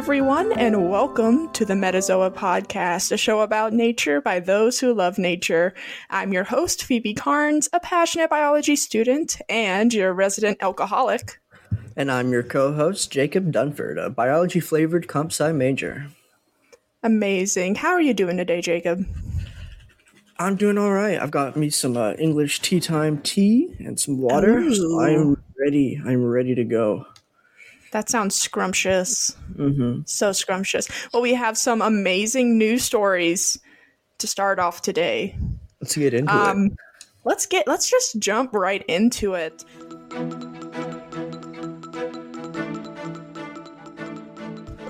everyone, and welcome to the Metazoa Podcast, a show about nature by those who love nature. I'm your host, Phoebe Carnes, a passionate biology student and your resident alcoholic. And I'm your co host, Jacob Dunford, a biology flavored comp sci major. Amazing. How are you doing today, Jacob? I'm doing all right. I've got me some uh, English tea time tea and some water. Ooh. So I'm ready. I'm ready to go. That sounds scrumptious. Mm-hmm. So scrumptious. Well, we have some amazing news stories to start off today. Let's get into it. Um, let's get let's just jump right into it.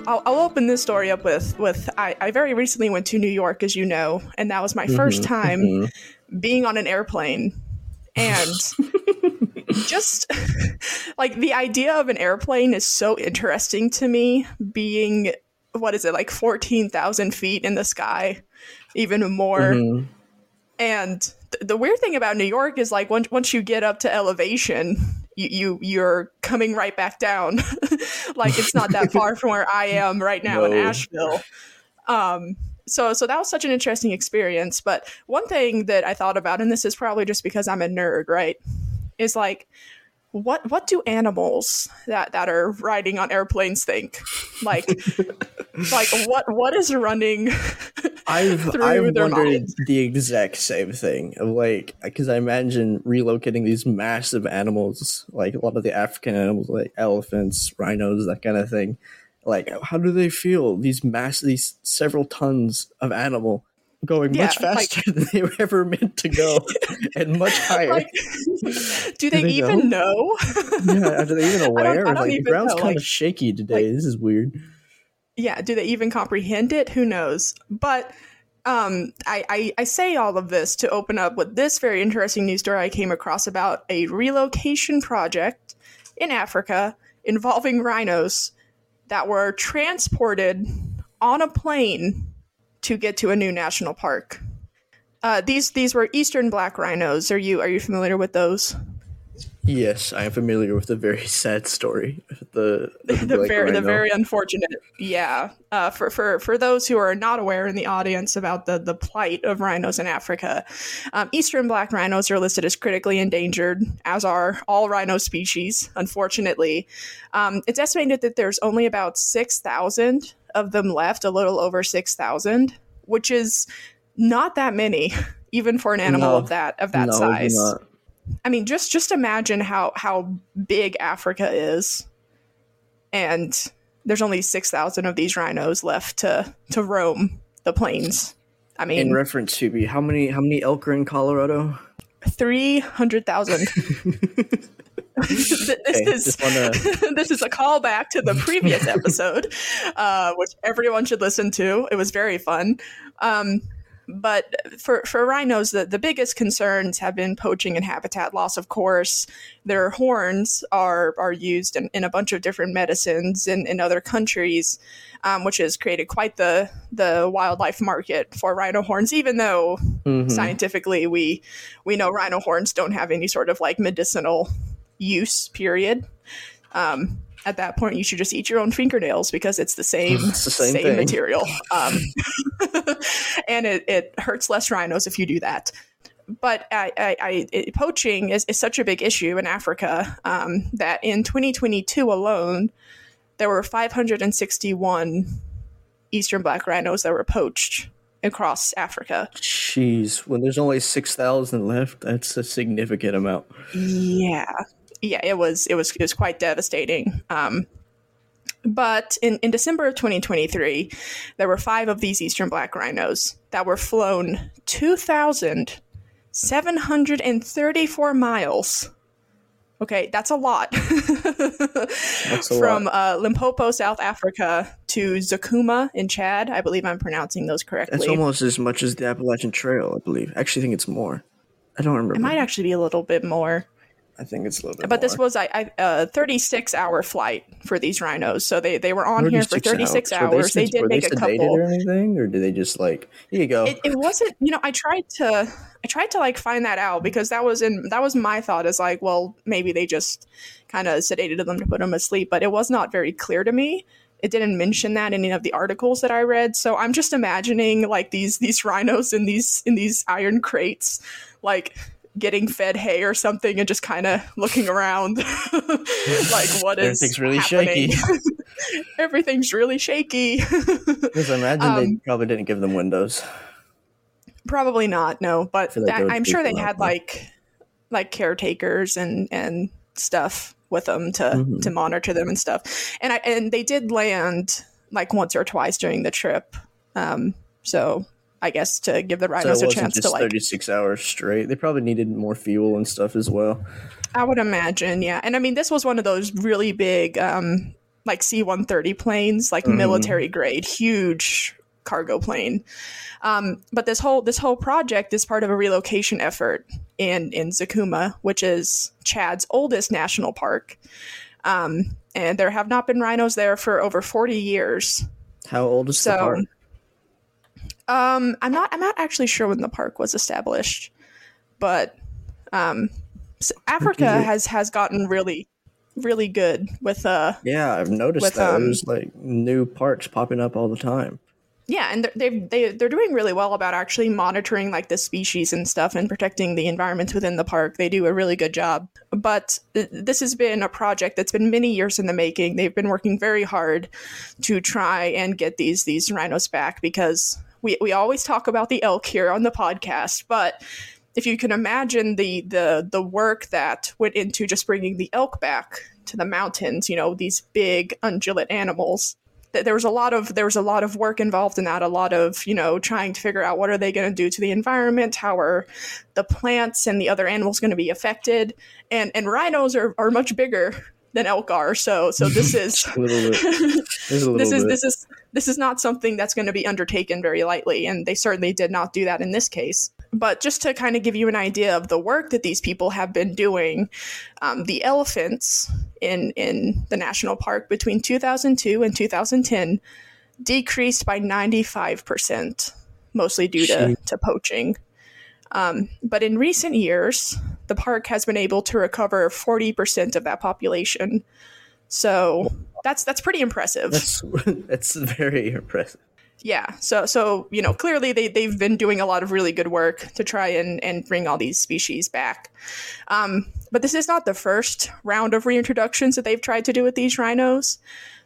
I'll, I'll open this story up with with I, I very recently went to New York, as you know, and that was my first Mhm, time mhm. being on an airplane, and just like the idea of an airplane is so interesting to me. Being what is it like fourteen thousand feet in the sky, even more. Mhm. And th- the weird thing about New York is like once once you get up to elevation, you, you you're coming right back down. like it's not that far from where I am right now in Asheville. Um so so that was such an interesting experience. But one thing that I thought about, and this is probably just because I'm a nerd, right? Is like what what do animals that that are riding on airplanes think? Like like what what is running I've I've wondered minds? the exact same thing. Of like, because I imagine relocating these massive animals, like a lot of the African animals, like elephants, rhinos, that kind of thing. Like, how do they feel? These mass, these several tons of animal going much Yeah, like- faster than they were ever meant to go, and much higher. like do they, they even know? know yeah, are they even aware? I don't like, the ground's know, kind like- of shaky today. this is weird. yeah do they even comprehend it who knows but um I, I i say all of this to open up with this very interesting news story i came across about a relocation project in africa involving rhinos that were transported on a plane to get to a new national park uh, these these were eastern black rhinos. Are you are you familiar with those? Yes, I am familiar with the very sad story. The the like, very the very unfortunate yeah uh, for for for those who are not aware in the audience about the the plight of rhinos in africa um, eastern black rhinos are listed as critically endangered as are all rhino species unfortunately um, it's estimated that there's only about 6000 of them left a little over 6000 which is not that many even for an animal No. of that of that No, size. I mean, just just imagine how how big Africa is, and there's only six thousand of these rhinos left to to roam the plains. I mean, In reference to me, how many how many elk are in Colorado? three hundred thousand. this Okay, is wanna- this is a callback to the previous episode, uh, which everyone should listen to. It was very fun. Um, but for for rhinos, the, the biggest concerns have been poaching and habitat loss. Of course, their horns are are used in, in a bunch of different medicines in, in other countries, um, which has created quite the the wildlife market for rhino horns. Even though Mhm. scientifically we we know rhino horns don't have any sort of like medicinal use. Period. Um, at that point, you should just eat your own fingernails because it's the same It's the same same, material. Um, and it, it hurts less rhinos if you do that. But I, I, I, it, poaching is, is such a big issue in Africa um, that in 2022 alone, there were 561 eastern black rhinos that were poached across Africa. Jeez, when there's only six thousand left, that's a significant amount. Yeah, yeah, it was it was it was quite devastating. Um, but in, in December of 2023, there were five of these eastern black rhinos that were flown 2,734 miles. Okay, that's a lot. That's a From lot. Uh, Limpopo, South Africa, to Zakouma in Chad. I believe I'm pronouncing those correctly. That's almost as much as the Appalachian Trail, I believe. I actually think it's more. I don't remember. it might actually be a little bit more. I think it's a little bit. But this was a, a uh, 36 hour flight for these rhinos. So they, they were on here for 36 Were hours. They, sed- did make a sedated couple. or anything, or did they just like here you go? It, it wasn't, you know, I tried to, I tried to like find that out because that was in, that was my thought is like, well, maybe they just kind of sedated them to put them asleep, but it was not very clear to me. it didn't mention that in any of the articles that I read. So I'm just imagining like these these rhinos in these in these iron crates, like getting fed hay or something and just kind of looking around like what is Everything's really happening. shaky. everything's really shaky Because I imagine they Um, probably didn't give them windows. probably not no but like that- i'm sure they had like like caretakers and and stuff with them to Mhm. to monitor them and stuff and i and they did land like once or twice during the trip um so i guess to give the So rhinos a chance to like 36 hours straight. They probably needed more fuel and stuff as well. I would imagine, yeah. And I mean, this was one of those really big, um, like C 130 planes, like Mhm. military grade, huge cargo plane. Um, but this whole this whole project is part of a relocation effort in in Zakouma, which is Chad's oldest national park. Um, and there have not been rhinos there for over 40 years. How old is the park? Um, I'm not I'm not actually sure when the park was established, but um, Africa has has gotten really really good with uh Yeah, I've noticed with, that. um, There's like new parks popping up all the time. yeah and they're, they've they, they're doing really well about actually monitoring like the species and stuff and protecting the environments within the park they do a really good job but th- this has been a project that's been many years in the making they've been working very hard to try and get these these rhinos back because we, we always talk about the elk here on the podcast but if you can imagine the the the work that went into just bringing the elk back to the mountains you know these big ungulate animals th- there was a lot of there was a lot of work involved in that a lot of you know trying to figure out what are they going to do to the environment how are the plants and the other animals going to be affected and and rhinos are, are much bigger than elk are so so this is A little bit. A little this is this is this is not something that's going to be undertaken very lightly and they certainly did not do that in this case. But just to kind of give you an idea of the work that these people have been doing um, the elephants in in the national park between 2002 and 2010 decreased by 95% mostly due to, to poaching um, but in recent years the park has been able to recover 40% of that population. So that's that's pretty impressive. That's that's very impressive. yeah so so you know clearly they, they've been doing a lot of really good work to try and and bring all these species back. Um, but this is not the first round of reintroductions that they've tried to do with these rhinos.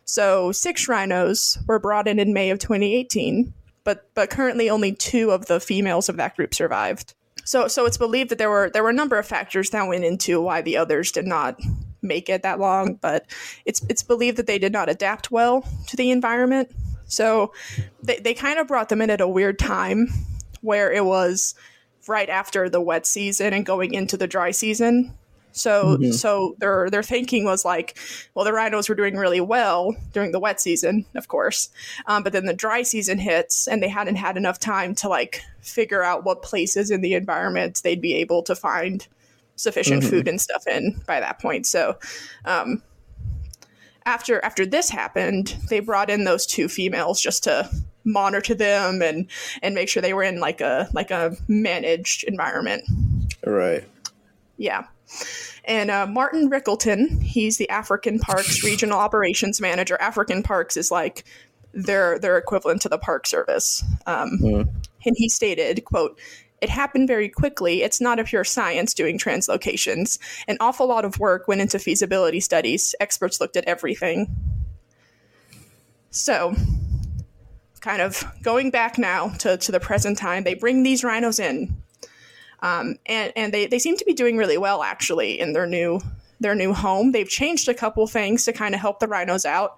So six rhinos were brought in in may of 2018 but but currently only two of the females of that group survived so so it's believed that there were there were a number of factors that went into why the others did not make it that long but it's it's believed that they did not adapt well to the environment so they, they kind of brought them in at a weird time where it was right after the wet season and going into the dry season. So Mhm. so their their thinking was like, well, the rhinos were doing really well during the wet season, of course, um, but then the dry season hits and they hadn't had enough time to like figure out what places in the environment they'd be able to find sufficient Mhm. food and stuff in by that point. So um, after after this happened, they brought in those two females just to monitor them and and make sure they were in like a like a managed environment. Right. Yeah. And uh, Martin Rickleton, he's the African Parks Regional Operations Manager. African Parks is like their their equivalent to the Park Service. Um, Mm. and he stated, "quote It happened very quickly. It's not a pure science doing translocations. An awful lot of work went into feasibility studies. Experts looked at everything. So, kind of going back now to, to the present time, they bring these rhinos in, um, and and they, they seem to be doing really well actually in their new their new home. They've changed a couple things to kind of help the rhinos out.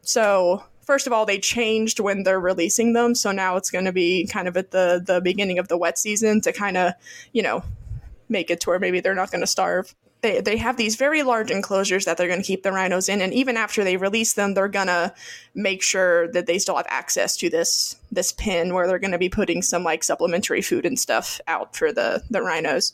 So first of all, they changed when they're releasing them. So now it's going to be kind of at the the beginning of the wet season to kind of you know make it to where maybe they're not going to starve. They, they have these very large enclosures that they're going to keep the rhinos in, and even after they release them, they're going to make sure that they still have access to this this pen where they're going to be putting some like supplementary food and stuff out for the the rhinos.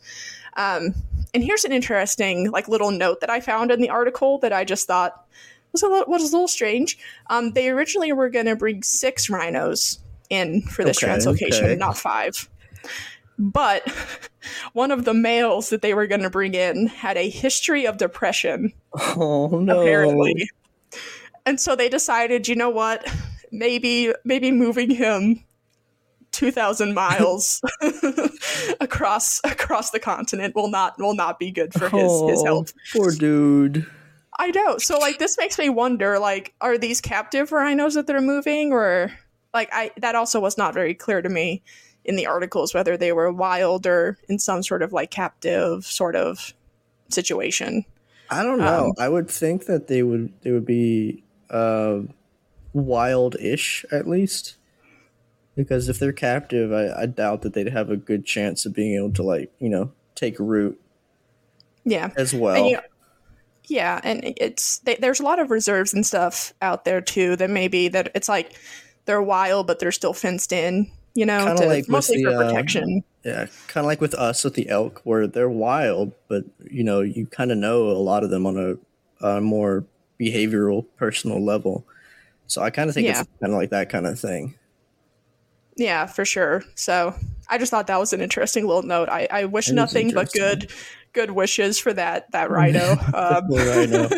Um, and here's an interesting like little note that I found in the article that I just thought was a little, was a little strange. Um, they originally were going to bring six rhinos in for this Okay, translocation, okay. not five. But one of the males that they were going to bring in had a history of depression Oh no. apparently. and so they decided, you know what? Maybe maybe moving him 2000 miles across across the continent will not will not be good for his oh, his health. Poor dude. I know. So like this makes me wonder like are these captive rhinos that they're moving or like I that also was not very clear to me in the articles whether they were wild or in some sort of like captive sort of situation. I don't know. Um, I would think that they would they would be uh, wild-ish at least because if they're captive, I, I doubt that they'd have a good chance of being able to like you know take root. Yeah, as well. And, you know, yeah, and it's they, there's a lot of reserves and stuff out there too. That maybe that it's like they're wild, but they're still fenced in. You know, to, like mostly the, for uh, protection. Uh, yeah, kind of like with us with the elk, where they're wild, but you know you kind of know a lot of them on a, a more behavioral, personal level. So I kind of think yeah. it's kind of like that kind of thing. Yeah, for sure. So I just thought that was an interesting little note. I, I wish nothing but good good wishes for that that rhino. Um, rhino.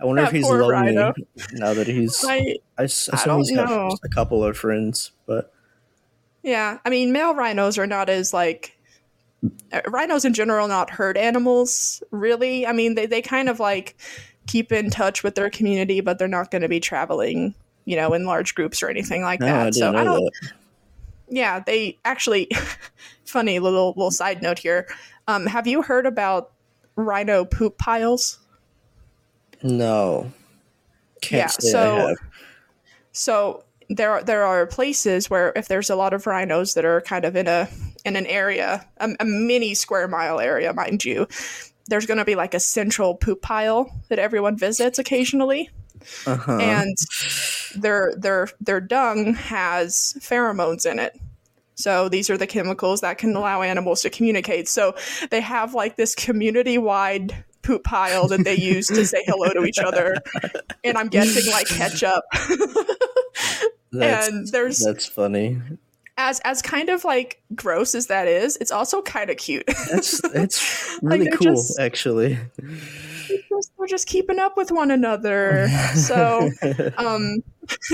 I wonder if he's lonely rhino. now that he's. I, I, I assume he's got a couple of friends, but yeah, I mean, male rhinos are not as like uh, rhinos in general, not herd animals. Really, I mean, they they kind of like keep in touch with their community, but they're not going to be traveling, you know, in large groups or anything like no, that. I so I don't. That yeah, they actually funny little little side note here. Um, have you heard about rhino poop piles? No. Can't yeah, so so there are, there are places where if there's a lot of rhinos that are kind of in a in an area, a, a mini square mile area, mind you, there's going to be like a central poop pile that everyone visits occasionally. Uh-huh. And their their their dung has pheromones in it. So these are the chemicals that can allow animals to communicate. So they have like this community wide poop pile that they use to say hello to each other. And I'm guessing like ketchup. and there's that's funny. As as kind of like gross as that is, it's also kind of cute. that's it's really like cool, just, actually just, we're just keeping up with one another. So, um,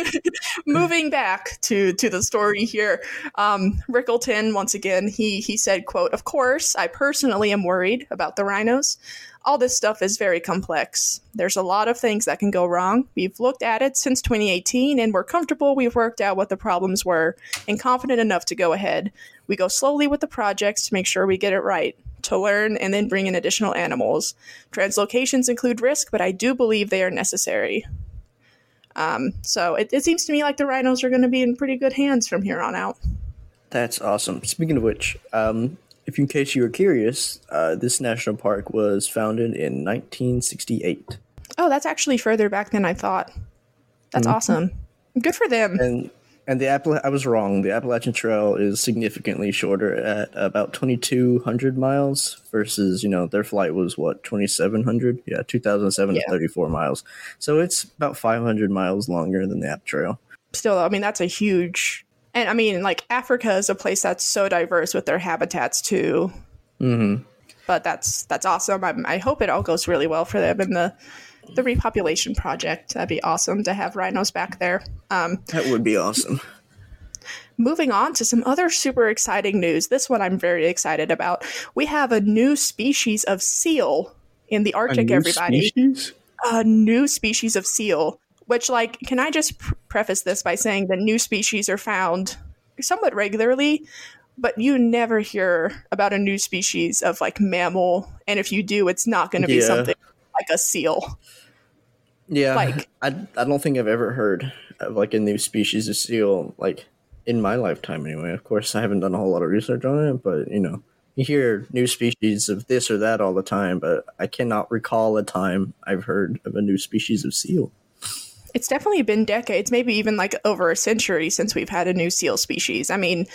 moving back to to the story here, um, Rickleton once again he he said, "quote Of course, I personally am worried about the rhinos. All this stuff is very complex. There's a lot of things that can go wrong. We've looked at it since 2018, and we're comfortable. We've worked out what the problems were, and confident enough to go ahead. We go slowly with the projects to make sure we get it right." to learn and then bring in additional animals. Translocations include risk, but I do believe they are necessary. Um, so it, it seems to me like the rhinos are going to be in pretty good hands from here on out. That's awesome. Speaking of which, um, if in case you were curious, uh, this national park was founded in 1968. Oh, that's actually further back than I thought. That's mm-hmm. awesome. Good for them. And and the Appala- I was wrong. The Appalachian Trail is significantly shorter at about 2,200 miles versus, you know, their flight was what, 2,700? Yeah, 2,734 yeah. miles. So it's about 500 miles longer than the App Trail. Still, I mean, that's a huge. And I mean, like, Africa is a place that's so diverse with their habitats, too. Mm-hmm. But that's that's awesome. I, I hope it all goes really well for them in the the repopulation project. That'd be awesome to have rhinos back there. Um, that would be awesome. Moving on to some other super exciting news. This one I'm very excited about. We have a new species of seal in the Arctic, everybody. Species? A new species of seal. Which, like, can I just pr- preface this by saying that new species are found somewhat regularly, but you never hear about a new species of like mammal. And if you do, it's not going to be yeah. something like a seal. Yeah, like I I don't think I've ever heard of like a new species of seal like in my lifetime anyway. Of course, I haven't done a whole lot of research on it, but you know, you hear new species of this or that all the time, but I cannot recall a time I've heard of a new species of seal. It's definitely been decades, maybe even like over a century since we've had a new seal species. I mean,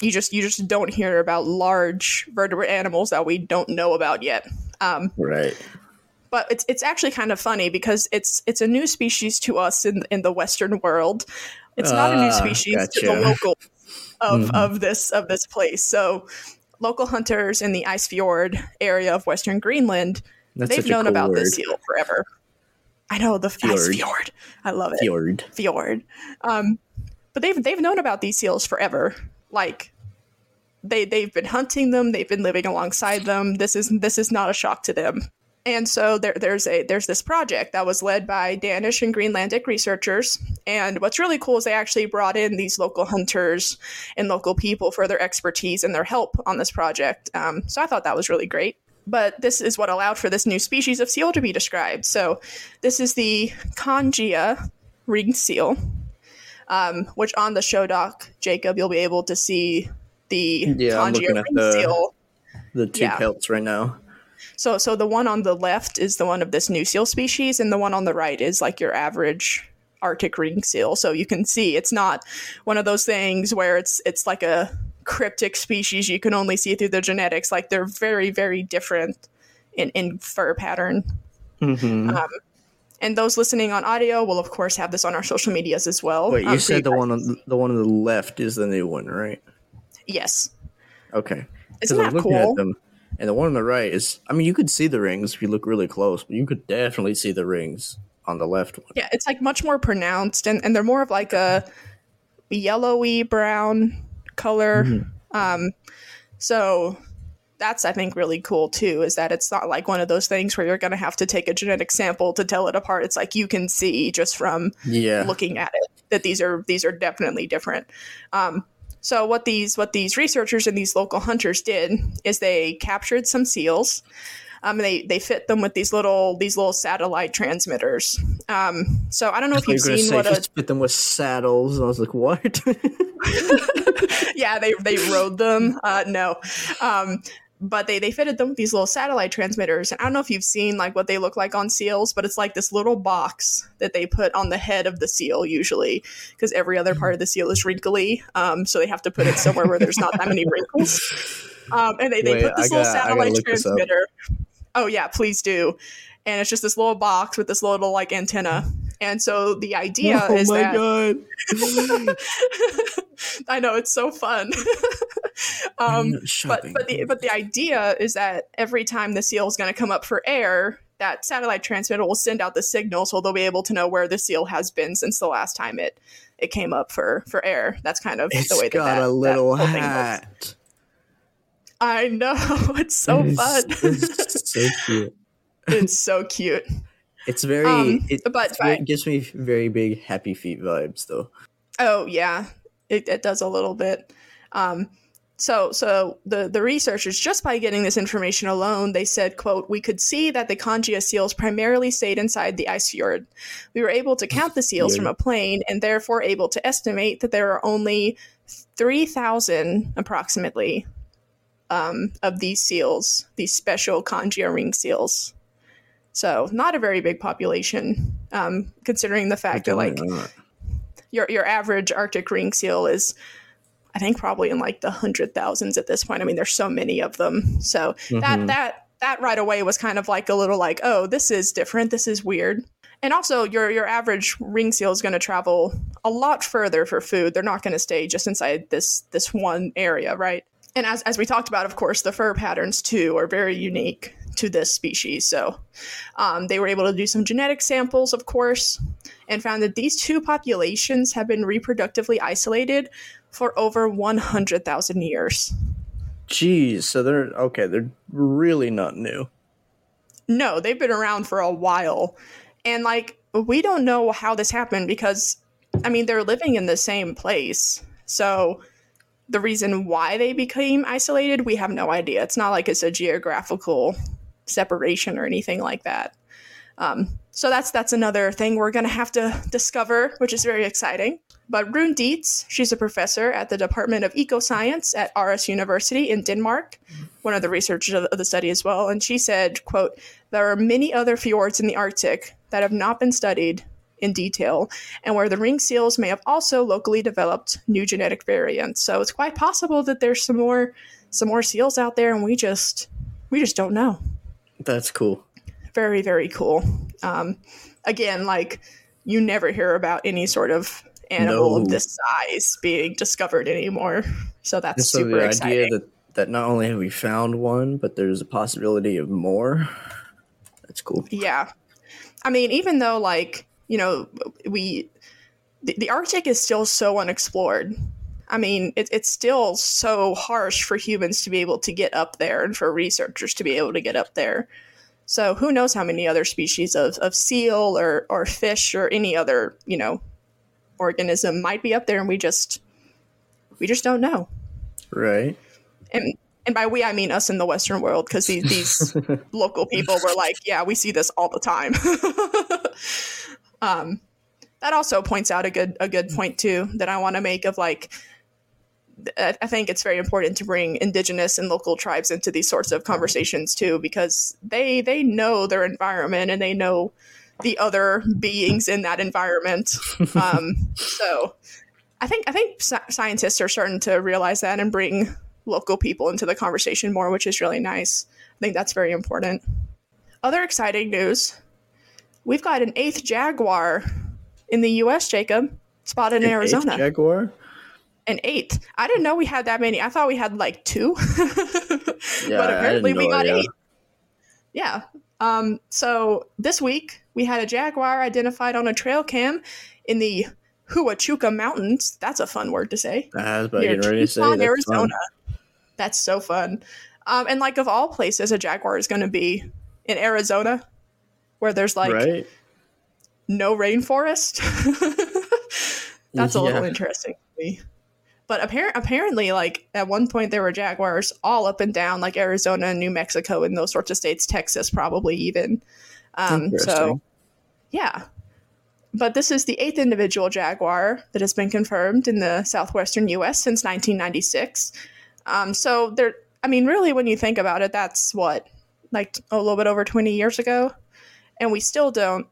you just you just don't hear about large vertebrate animals that we don't know about yet. Um, right but it's it's actually kind of funny because it's it's a new species to us in in the Western world. It's not a new ah, species gotcha. to the local of mm-hmm. of this of this place. So local hunters in the Ice Fjord area of Western Greenland, That's they've known cool about word. this seal forever. I know the Fjord. fjord. I love it. Fjord. Fjord. Um, but they've they've known about these seals forever. Like they they've been hunting them. They've been living alongside them. This is this is not a shock to them. And so there, there's a there's this project that was led by Danish and Greenlandic researchers. And what's really cool is they actually brought in these local hunters and local people for their expertise and their help on this project. Um, so I thought that was really great. But this is what allowed for this new species of seal to be described. So this is the Kangia ringed seal, um, which on the show doc, Jacob, you'll be able to see the Yeah, Kangia ringed the- seal. The two Yeah. pelts right now. So, so the one on the left is the one of this new seal species, and the one on the right is like your average Arctic ring seal. So you can see it's not one of those things where it's it's like a cryptic species you can only see through the genetics. Like they're very, very different in in fur pattern. Mm-hmm. Um, and those listening on audio will of course have this on our social medias as well. Wait, you Um, said the guys- one on the one on the left is the new one, right? Yes. Okay. Isn't that cool? them, and the one on the right is. I mean, you could see the rings if you look really close, but you could definitely see the rings on the left one. Yeah, it's like much more pronounced, and, and they're more of like a yellowy brown color. Um, so that's I think really cool too. Is that it's not like one of those things where you're going to have to take a genetic sample to tell it apart. It's like you can see just from Yeah. looking at it that these are these are definitely different. Um, so what these what these researchers and these local hunters did is they captured some seals. Um, and they they fit them with these little these little satellite transmitters. Um, so I don't know if you've seen say what a fit them with saddles, and I was like, "What?" yeah they they rode them. Uh, no, um, but they they fitted them with these little satellite transmitters. And I don't know if you've seen like what they look like on seals, but it's like this little box that they put on the head of the seal usually, because every other part of the seal is wrinkly. Um, so they have to put it somewhere where there's not that many wrinkles. Um, and they, they Wait, put this I little gotta- satellite look this transmitter. Oh yeah, please do. And it's just this little box with this little like antenna. And so the idea oh is my that god! I know it's so fun. um, but but the but the idea is that every time the seal is going to come up for air, that satellite transmitter will send out the signal, so they'll be able to know where the seal has been since the last time it it came up for for air. That's kind of it's the way that got that, a little that hat. I know it's so It is- fun. it's so cute. it's so cute. It's very. Um, it, but- it's it gives me very big happy feet vibes, though. Oh yeah, it, it does a little bit. Um, so so the the researchers just by getting this information alone, they said, "quote We could see that the Kangia seals primarily stayed inside the ice fjord. We were able to count the seals from a plane, and therefore able to estimate that there are only three thousand approximately." Um, of these seals, these special Kangia ring seals. So, not a very big population, um, considering the fact that, like, your your average Arctic ring seal is, I think, probably in like the hundred thousands at this point. I mean, there's so many of them. So that Mhm. that that right away was kind of like a little like, oh, this is different. This is weird. And also, your your average ring seal is going to travel a lot further for food. They're not going to stay just inside this this one area, right? And as as we talked about, of course, the fur patterns too are very unique to this species. So um, they were able to do some genetic samples, of course, and found that these two populations have been reproductively isolated for over 100,000 years. Jeez, so they're okay. They're really not new. No, they've been around for a while. And like, we don't know how this happened because, I mean, they're living in the same place. So the reason why they became isolated, we have no idea. It's not like it's a geographical separation or anything like that. Um, so that's that's another thing we're going to have to discover, which is very exciting. But Rune Dietz, she's a professor at the Department of Ecoscience at Aarhus University in Denmark, one of the researchers of the study as well. And she said, "quote There are many other fjords in the Arctic that have not been studied in detail, and where the ring seals may have also locally developed new genetic variants. So it's quite possible that there's some more some more seals out there, and we just we just don't know." That's cool. very very cool um, again like you never hear about any sort of animal No. of this size being discovered anymore so that's And so super the exciting idea that that not only have we found one, but there's a possibility of more. That's cool. yeah I mean, even though like you know we the, the Arctic is still so unexplored. I mean, it, it's still so harsh for humans to be able to get up there and for researchers to be able to get up there. So who knows how many other species of, of seal or, or fish or any other, you know, organism might be up there and we just we just don't know. Right. And and by we I mean us in the Western world because these these local people were like, yeah, we see this all the time. um, that also points out a good a good point too that I want to make of like. I think it's very important to bring indigenous and local tribes into these sorts of conversations too, because they they know their environment and they know the other beings in that environment. Um, so, I think I think scientists are starting to realize that and bring local people into the conversation more, which is really nice. I think that's very important. Other exciting news we've got an eighth jaguar in the US, Jacob, spotted in An Arizona. eighth jaguar. An eighth. I didn't know we had that many. I thought we had like two. Yeah, but apparently we got idea. eight. Yeah. Um, so this week we had a jaguar identified on a trail cam in the Huachuca Mountains. That's a fun word to say. I was about near getting ready to say Tucson, that's Arizona. fun. That's so fun. Um, and like of all places, a jaguar is going to be in Arizona, where there's like right? no rainforest. That's a little interesting to me. But appar- apparently, like at one point, there were jaguars all up and down, like Arizona and New Mexico and those sorts of states, Texas probably even. Um, so, yeah. But this is the eighth individual jaguar that has been confirmed in the southwestern U.S. since 1996. Um, so there, I mean, really, when you think about it, that's what, like a little bit over 20 years ago, and we still don't.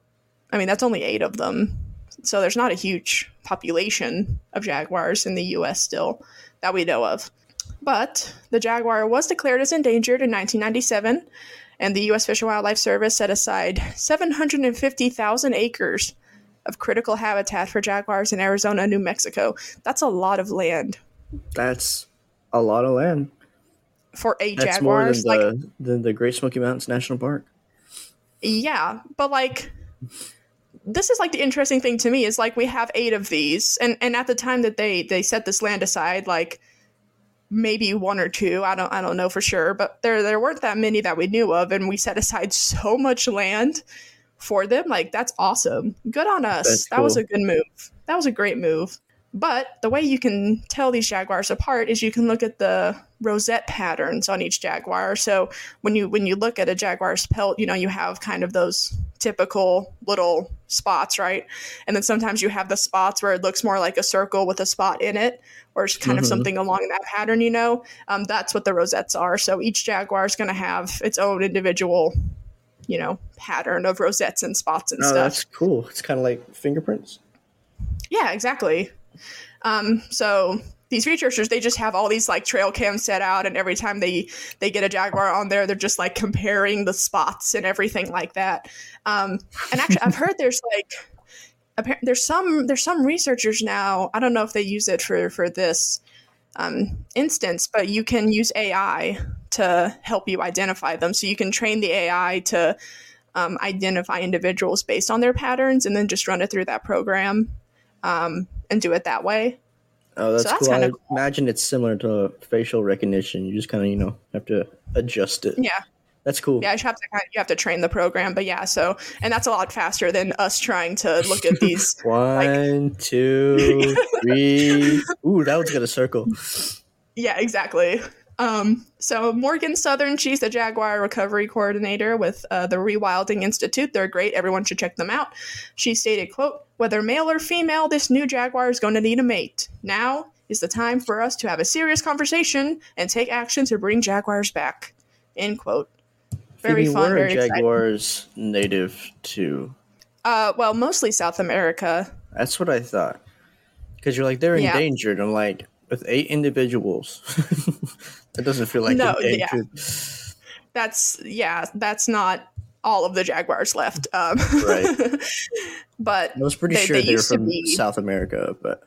I mean, that's only eight of them. So there's not a huge population of jaguars in the US still that we know of. But the jaguar was declared as endangered in 1997, and the US Fish and Wildlife Service set aside 750,000 acres of critical habitat for jaguars in Arizona and New Mexico. That's a lot of land That's a lot of land. for eight That's more than the like, than the Great Smoky Mountains National Park. Yeah, but like this is like the interesting thing to me is like we have eight of these and and at the time that they they set this land aside like maybe one or two i don't i don't know for sure but there there weren't that many that we knew of and we set aside so much land for them like that's awesome. Good on us. That was a good move. That was a great move but the way you can tell these jaguars apart is you can look at the rosette patterns on each jaguar so when you when you look at a jaguar's pelt you know you have kind of those typical little spots right and then sometimes you have the spots where it looks more like a circle with a spot in it or it's kind of Mhm. something along that pattern you know um, that's what the rosettes are so each jaguar is going to have its own individual you know pattern of rosettes and spots and No, stuff Oh, that's cool. It's kind of like fingerprints. yeah, exactly. Um, so these researchers, they just have all these like trail cams set out, and every time they they get a jaguar on there, they're just like comparing the spots and everything like that. Um, and actually, I've heard there's like there's some there's some researchers now. I don't know if they use it for for this um, instance, but you can use AI to help you identify them. So you can train the AI to um, identify individuals based on their patterns, and then just run it through that program um, and do it that way. Oh, that's, that's cool. I kinda imagine it's similar to facial recognition. You just kind of, you know, have to adjust it. Yeah, That's cool. yeah. You have to you have to train the program, but yeah. So and that's a lot faster than us trying to look at these. One, two, three. Ooh, that one's got a circle. yeah, exactly. Um, so Morgan Southern, she's the Jaguar Recovery Coordinator with uh, the Rewilding Institute. They're great. Everyone should check them out. She stated, "quote Whether male or female, this new Jaguar is going to need a mate. Now is the time for us to have a serious conversation and take action to bring Jaguars back." End quote. Very Phoebe, fun. where are Very exciting. jaguars native to? Uh, well, mostly South America. That's what I thought. Because you're like they're Yeah. endangered. I'm like with eight individuals. that doesn't feel like No, yeah. That's yeah. That's not all of the Jaguars left. Um, Right. but I was pretty They- sure they they, were from be- South America, but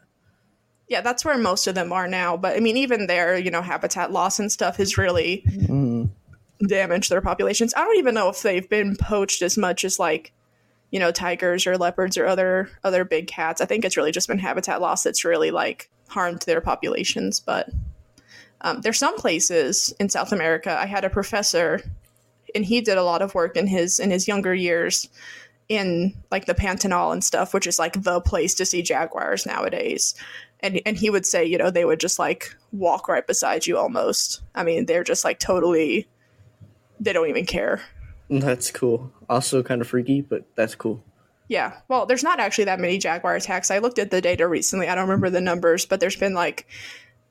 yeah, that's where most of them are now. But I mean, even there, you know, habitat loss and stuff has really mm, damaged their populations. I don't even know if they've been poached as much as like you know, tigers or leopards or other other big cats. I think it's really just been habitat loss that's really like harmed their populations. But um, there's some places in South America. I had a professor, and he did a lot of work in his in his younger years in like the Pantanal and stuff, which is like the place to see jaguars nowadays. And and he would say, you know, they would just like walk right beside you almost. I mean, they're just like totally they don't even care. That's cool. Also kind of freaky, but that's cool. Yeah. Well, there's not actually that many jaguar attacks. I looked at the data recently. I don't remember the numbers, but there's been like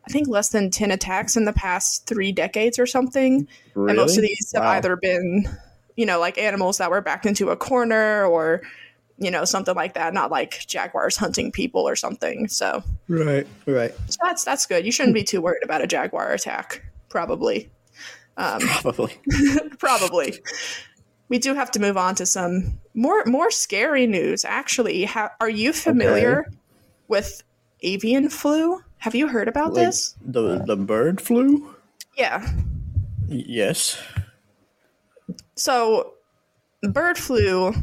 I think less than 10 attacks in the past 3 decades or something. Really? And most of these have Wow. either been, you know, like animals that were backed into a corner or you know, something like that, not like jaguars hunting people or something. So, Right, right. so that's that's good. You shouldn't be too worried about a jaguar attack, probably. Um, Probably. probably. We do have to move on to some more more scary news. Actually, ha- are you familiar with avian flu? Have you heard about Like this? the the bird flu? Yeah. Yes. So, bird flu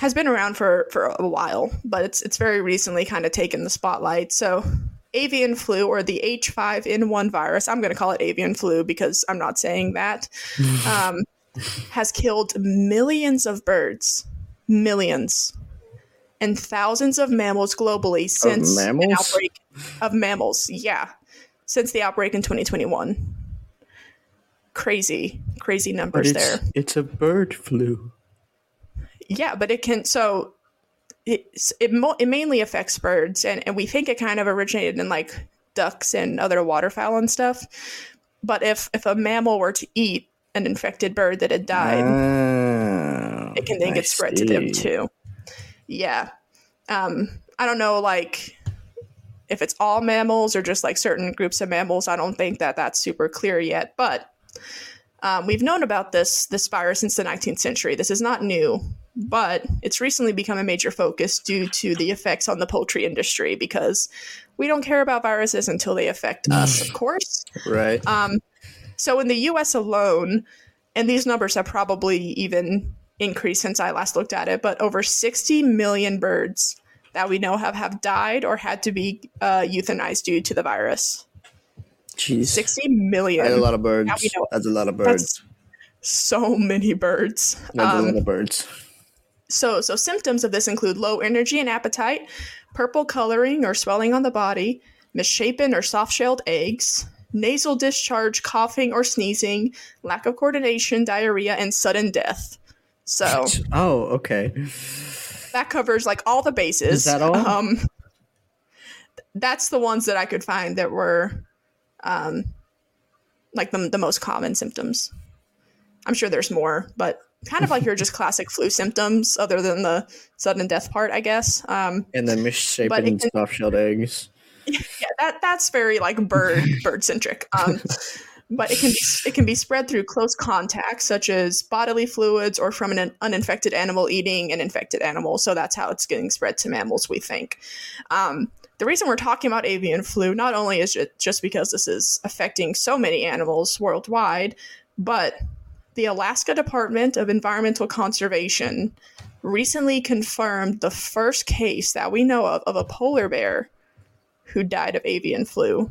has been around for for a while, but it's it's very recently kind of taken the spotlight. So, avian flu or the H5N1 virus, I'm going to call it avian flu because I'm not saying that, um, has killed millions of birds, millions, and thousands of mammals globally since an mammals? outbreak of mammals. Yeah, since the outbreak in 2021. Crazy, crazy numbers it's there. it's a bird flu. Yeah, but it can so it it, mo- it mainly affects birds, and and we think it kind of originated in like ducks and other waterfowl and stuff. But if if a mammal were to eat an infected bird that had died, Ah, it can then I get spread to them too. Yeah, um, I don't know, like if it's all mammals or just like certain groups of mammals. I don't think that that's super clear yet, but um, we've known about this this virus since the 19th century. This is not new, but it's recently become a major focus due to the effects on the poultry industry because we don't care about viruses until they affect us, of course. Right. Um, so in the U.S. alone, and these numbers have probably even increased since I last looked at it, but over 60 million birds that we know have have died or had to be uh, euthanized due to the virus. Jeez. 60 million. That's a lot of birds. That's a lot of birds. That's so many birds. That's a Um, lot of birds. So, so symptoms of this include low energy and appetite, purple coloring or swelling on the body, misshapen or soft-shelled eggs, nasal discharge, coughing or sneezing, lack of coordination, diarrhea, and sudden death. So Oh, okay. that covers like all the bases. Is that all? Um, that's the ones that I could find that were, um, like the the most common symptoms. I'm sure there's more, but kind of like your just classic flu symptoms, other than the sudden death part, I guess. Um, And then misshapen it can- soft-shelled eggs. yeah, that that's very like bird bird centric. Um, but it can be it can be spread through close contact, such as bodily fluids, or from an uninfected animal eating an infected animal. So that's how it's getting spread to mammals. We think. Um, the reason we're talking about avian flu not only is it just because this is affecting so many animals worldwide, but the Alaska Department of Environmental Conservation recently confirmed the first case that we know of of a polar bear who died of avian flu.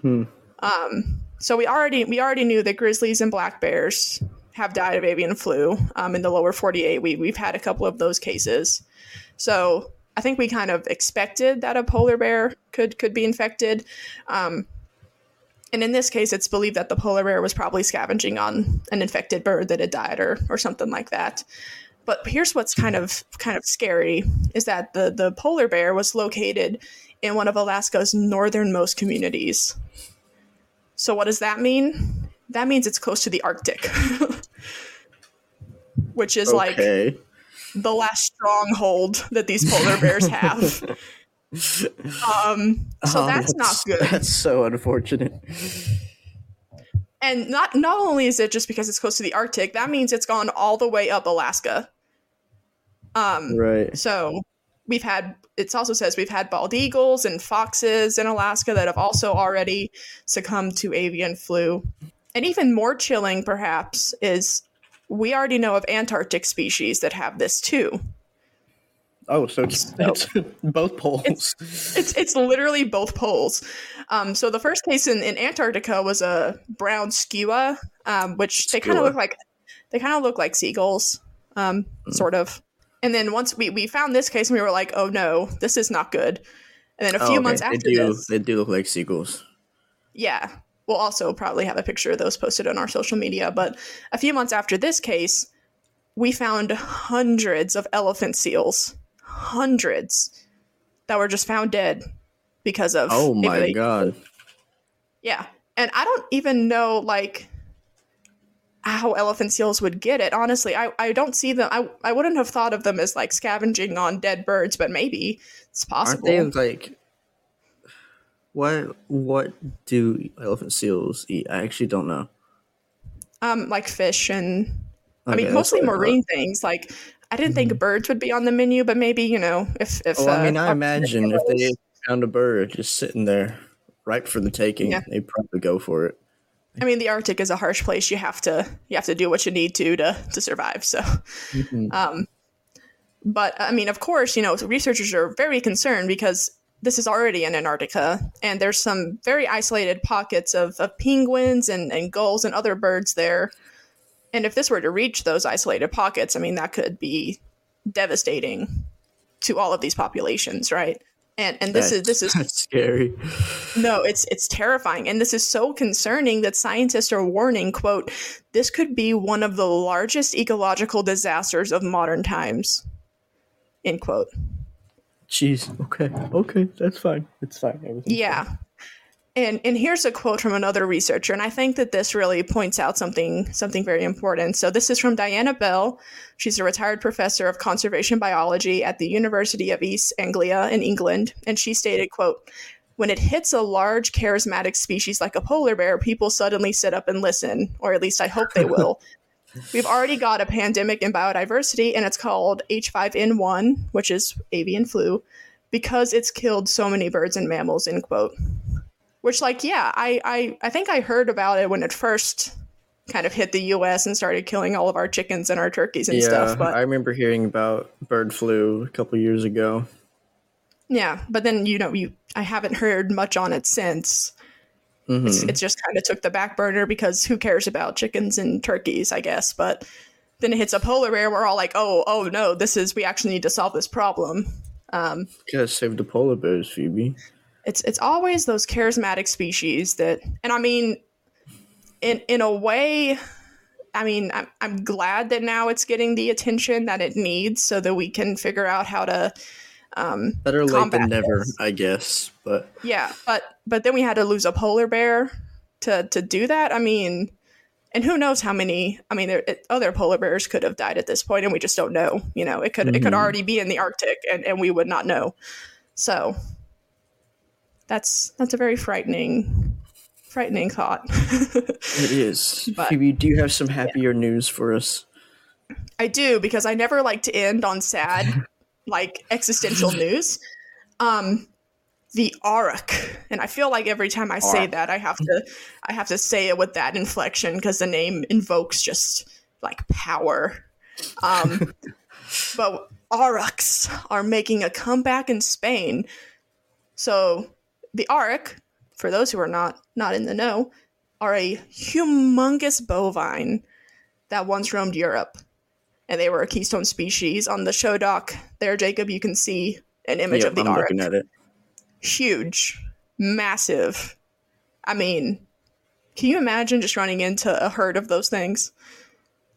Hmm. Um, so we already we already knew that grizzlies and black bears have died of avian flu um, in the lower 48. We we've had a couple of those cases. So I think we kind of expected that a polar bear could could be infected. Um, and in this case, it's believed that the polar bear was probably scavenging on an infected bird that had died or or something like that. But here's what's kind of kind of scary is that the the polar bear was located in one of Alaska's northernmost communities. So what does that mean? That means it's close to the Arctic. Which is like the last stronghold that these polar bears have. um, so Oh, that's not good. That's so unfortunate. And not not only is it just because it's close to the Arctic, that means it's gone all the way up Alaska. Um, Right. so we've had it also says we've had bald eagles and foxes in Alaska that have also already succumbed to avian flu. And even more chilling perhaps is we already know of Antarctic species that have this too. Oh, so it's, it's both poles. It's, it's, it's literally both poles. Um, so the first case in, in Antarctica was a brown skua, um, which they kind of look like they kind of look like seagulls, um, mm. sort of. And then once we, we found this case, and we were like, oh no, this is not good. And then a few oh, okay. months after they do, this, they do look like seagulls. Yeah, we'll also probably have a picture of those posted on our social media. But a few months after this case, we found hundreds of elephant seals hundreds that were just found dead because of oh my god yeah and i don't even know like how elephant seals would get it honestly i, I don't see them I, I wouldn't have thought of them as like scavenging on dead birds but maybe it's possible aren't they like what what do elephant seals eat i actually don't know um like fish and okay, I mean, mostly marine things like I didn't think mm-hmm. birds would be on the menu, but maybe you know if if. Well, I mean, uh, I imagine if they found a bird just sitting there, ripe for the taking, yeah. they'd probably go for it. I mean, the Arctic is a harsh place. You have to you have to do what you need to to to survive. So, mm-hmm. um, but I mean, of course, you know, researchers are very concerned because this is already in Antarctica, and there's some very isolated pockets of, of penguins and, and gulls and other birds there and if this were to reach those isolated pockets, I mean, that could be devastating to all of these populations, right? And and this that's, is this is scary. No, it's it's terrifying, and this is so concerning that scientists are warning. "quote This could be one of the largest ecological disasters of modern times." End quote. Jeez. Okay. Okay. That's fine. It's fine. Everything's yeah. Fine. And and here's a quote from another researcher, and I think that this really points out something something very important. So this is from Diana Bell. She's a retired professor of conservation biology at the University of East Anglia in England, and she stated, "quote When it hits a large charismatic species like a polar bear, people suddenly sit up and listen, or at least I hope they will." We've already got a pandemic in biodiversity, and it's called H5N1, which is avian flu, because it's killed so many birds and mammals. End quote. Which, like, yeah, I, I, I think I heard about it when it first kind of hit the U.S. and started killing all of our chickens and our turkeys and yeah, stuff. But I remember hearing about bird flu a couple years ago. Yeah, but then you know, you I haven't heard much on it since. Mm-hmm. It's, it just kind of took the back burner because who cares about chickens and turkeys, I guess. But then it hits a polar bear, we're all like, oh, oh no, this is we actually need to solve this problem. Um, Gotta save the polar bears, Phoebe it's it's always those charismatic species that and i mean in in a way i mean i'm, I'm glad that now it's getting the attention that it needs so that we can figure out how to um better late than never this. i guess but yeah but but then we had to lose a polar bear to to do that i mean and who knows how many i mean there, it, other polar bears could have died at this point and we just don't know you know it could mm-hmm. it could mm-hmm. already be in the arctic and, and we would not know so that's that's a very frightening frightening thought. it is. But, Phoebe, do you have some happier yeah. news for us? I do because I never like to end on sad, like existential news. Um, the Auroch, and I feel like every time I say that, I have to, I have to say it with that inflection because the name invokes just like power. Um, but Aurochs are making a comeback in Spain. So the Auroch, for those who are not not in the know, are a humongous bovine that once roamed Europe, and they were a keystone species. On the show doc there, Jacob, you can see an image yep, of the I'm Looking at it. Huge, massive. I mean, can you imagine just running into a herd of those things?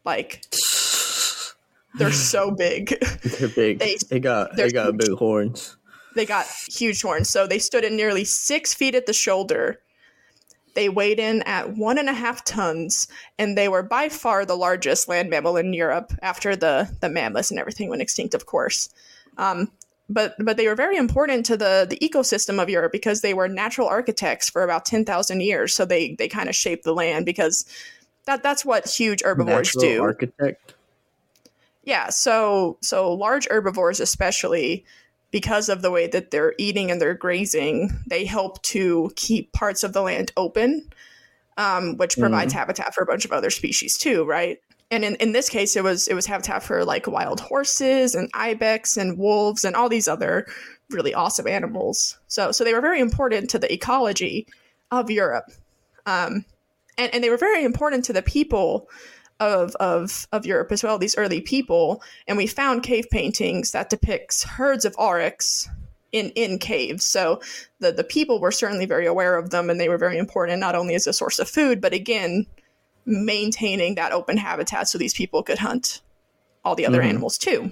Like, they're so big. They're big. they, they got they got big horns they got huge horns. So they stood at nearly six feet at the shoulder. They weighed in at one and a half tons, and they were by far the largest land mammal in Europe after the the mammoths and everything went extinct, of course. Um, but but they were very important to the the ecosystem of Europe because they were natural architects for about ten thousand years. So they they kind of shaped the land because that that's what huge herbivores natural do. Architect. Yeah. So so large herbivores, especially because of the way that they're eating and they're grazing, they help to keep parts of the land open, um, which provides mm. habitat for a bunch of other species too, right? and in, in this case it was it was habitat for like wild horses and ibex and wolves and all these other really awesome animals so so they were very important to the ecology of europe um, and, and they were very important to the people of, of of Europe as well, these early people, and we found cave paintings that depicts herds of aurochs in in caves. So the the people were certainly very aware of them, and they were very important not only as a source of food, but again, maintaining that open habitat so these people could hunt all the other mm-hmm. animals too.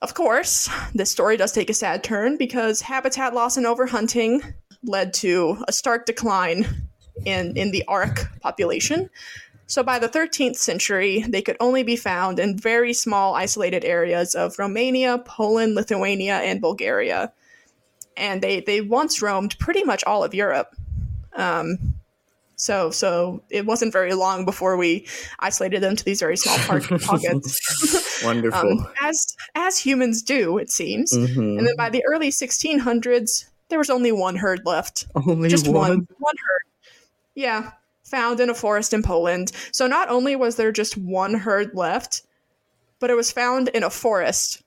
Of course, this story does take a sad turn because habitat loss and overhunting led to a stark decline in, in the auroch population. So by the 13th century, they could only be found in very small, isolated areas of Romania, Poland, Lithuania, and Bulgaria. And they, they once roamed pretty much all of Europe. Um, so so it wasn't very long before we isolated them to these very small pockets. Wonderful. Um, as as humans do, it seems. Mm-hmm. And then by the early 1600s, there was only one herd left. Only just one. one one herd. Yeah, found in a forest in Poland. So not only was there just one herd left, but it was found in a forest,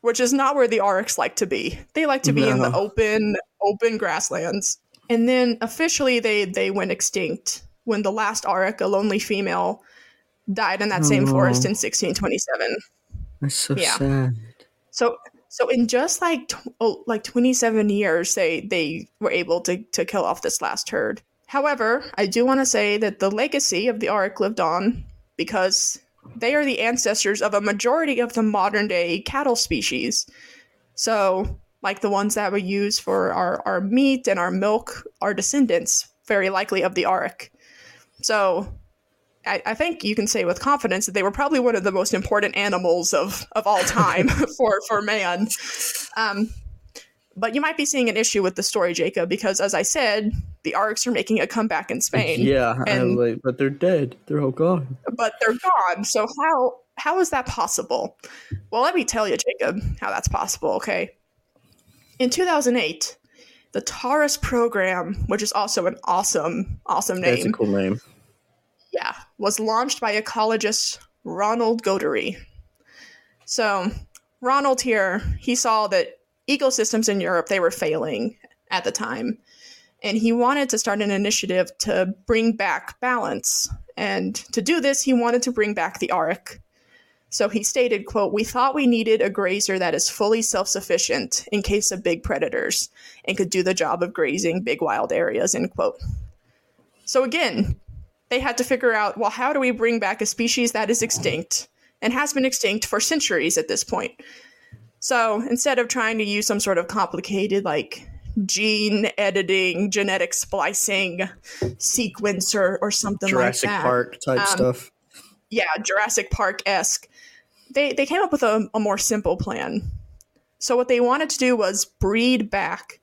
which is not where the aurochs like to be. They like to be no. in the open open grasslands. And then officially they they went extinct when the last auroch, a lonely female, died in that oh, same forest in 1627. That's so yeah. sad. So so in just like tw- oh, like 27 years they they were able to to kill off this last herd. However, I do want to say that the legacy of the auroch lived on because they are the ancestors of a majority of the modern day cattle species. So like the ones that we use for our, our meat and our milk, are descendants, very likely of the auroch. So I, I, think you can say with confidence that they were probably one of the most important animals of, of all time for, for man. Um, but you might be seeing an issue with the story, Jacob, because as I said, the aurochs are making a comeback in Spain. Yeah, and, like, but they're dead. They're all gone. But they're gone. So how how is that possible? Well, let me tell you, Jacob, how that's possible. Okay, in 2008, the Tauros program, which is also an awesome, awesome name. That's a cool name. Yeah, was launched by ecologist Ronald Goderie. So, Ronald here, he saw that ecosystems in Europe they were failing at the time, and he wanted to start an initiative to bring back balance. And to do this, he wanted to bring back the auroch so he stated, quote, "We thought we needed a grazer that is fully self-sufficient in case of big predators and could do the job of grazing big wild areas." End quote. So again, they had to figure out, well, how do we bring back a species that is extinct and has been extinct for centuries at this point? So instead of trying to use some sort of complicated like gene editing, genetic splicing sequencer or something Jurassic like that. Jurassic Park type um, stuff. Yeah, Jurassic Park esque they they came up with a, a more simple plan. So what they wanted to do was breed back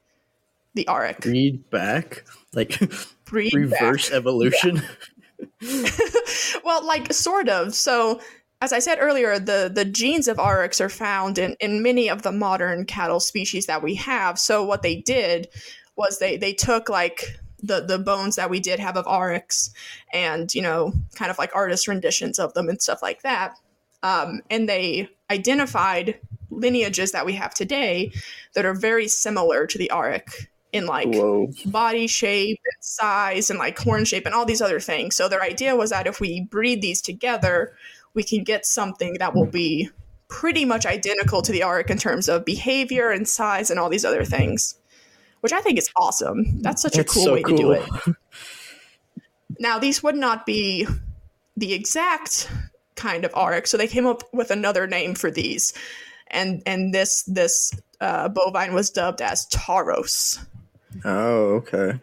the auroch. Breed back, like breed reverse back. evolution. Yeah. well, like sort of. So as I said earlier, the, the genes of aurochs are found in, in many of the modern cattle species that we have. So what they did was they, they took like the, the bones that we did have of aurochs and, you know, kind of like artist renditions of them and stuff like that. Um, and they identified lineages that we have today that are very similar to the auroch in like Whoa. body shape and size and like horn shape and all these other things. So their idea was that if we breed these together, we can get something that will be pretty much identical to the auroch in terms of behavior and size and all these other things, which I think is awesome. That's such That's a cool so way cool. to do it. now, these would not be the exact kind of auroch. So they came up with another name for these, and and this this uh, bovine was dubbed as Tauros. Oh, okay.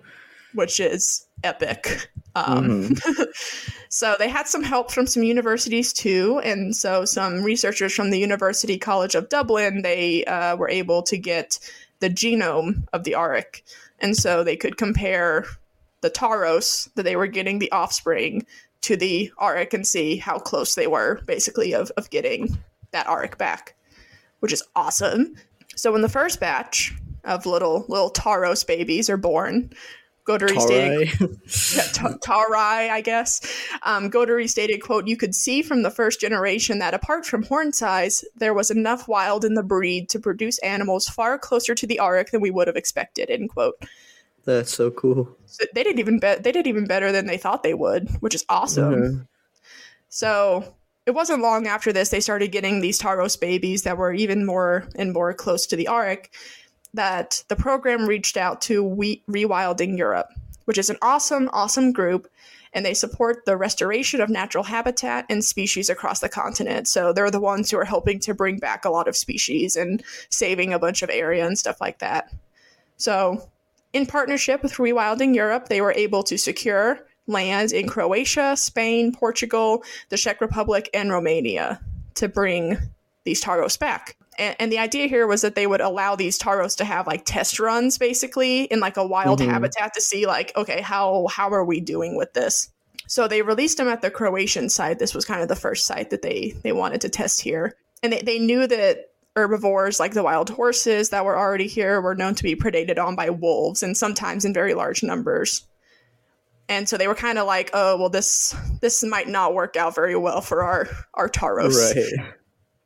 Which is epic. Um, mm-hmm. so they had some help from some universities too, and so some researchers from the University College of Dublin they uh, were able to get the genome of the auroch, and so they could compare the Tauros that they were getting the offspring to the auroch and see how close they were, basically, of, of getting that auroch back, which is awesome. So in the first batch of little little Tauros babies are born, Goderie stated, yeah, Ta- Taurai, I guess. Um, Goderie stated, "quote You could see from the first generation that apart from horn size, there was enough wild in the breed to produce animals far closer to the Auroch than we would have expected." End quote. That's so cool. So they did even be- they did even better than they thought they would, which is awesome. Mhm. So it wasn't long after this they started getting these Tauros babies that were even more and more close to the Auroch that the program reached out to we- Rewilding Europe, which is an awesome, awesome group. And they support the restoration of natural habitat and species across the continent. So they're the ones who are helping to bring back a lot of species and saving a bunch of area and stuff like that. So, in partnership with Rewilding Europe, they were able to secure land in Croatia, Spain, Portugal, the Czech Republic, and Romania to bring these Tauros back. And, and the idea here was that they would allow these Tauros to have like test runs basically in like a wild Mhm. habitat to see like, okay, how how are we doing with this? So they released them at the Croatian site. This was kind of the first site that they they wanted to test here. And they, they knew that herbivores like the wild horses that were already here were known to be predated on by wolves and sometimes in very large numbers and so they were kind of like oh well this this might not work out very well for our our tauros Right.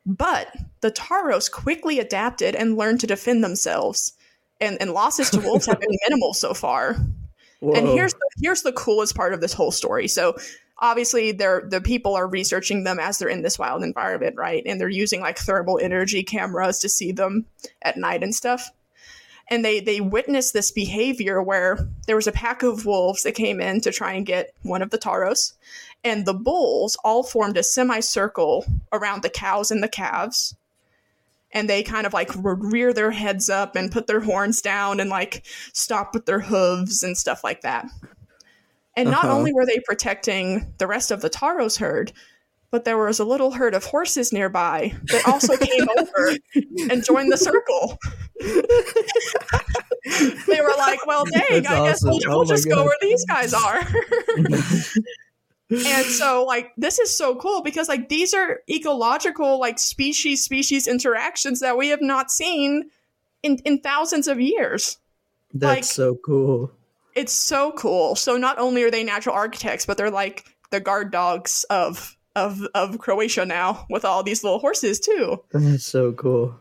But the tauros quickly adapted and learned to defend themselves and and losses to wolves have been minimal so far and here's the, here's the coolest part of this whole story. So obviously they're the people are researching them as they're in this wild environment, right? And they're using like thermal energy cameras to see them at night and stuff. And they they witnessed this behavior where there was a pack of wolves that came in to try and get one of the tauros, and the bulls all formed a semicircle around the cows and the calves. And they kind of like rear their heads up and put their horns down and like stop with their hooves and stuff like that. And not Uh-huh. only were they protecting the rest of the Tauros herd, but there was a little herd of horses nearby that also came over and joined the circle. they were like, well, dang, That's I guess we'll, awesome. we'll Oh just go where these guys are. and so like this is so cool because like these are ecological like species species interactions that we have not seen in in thousands of years That's like- so cool. it's so cool so not only are they natural architects but they're like the guard dogs of of of croatia now with all these little horses too That's so cool.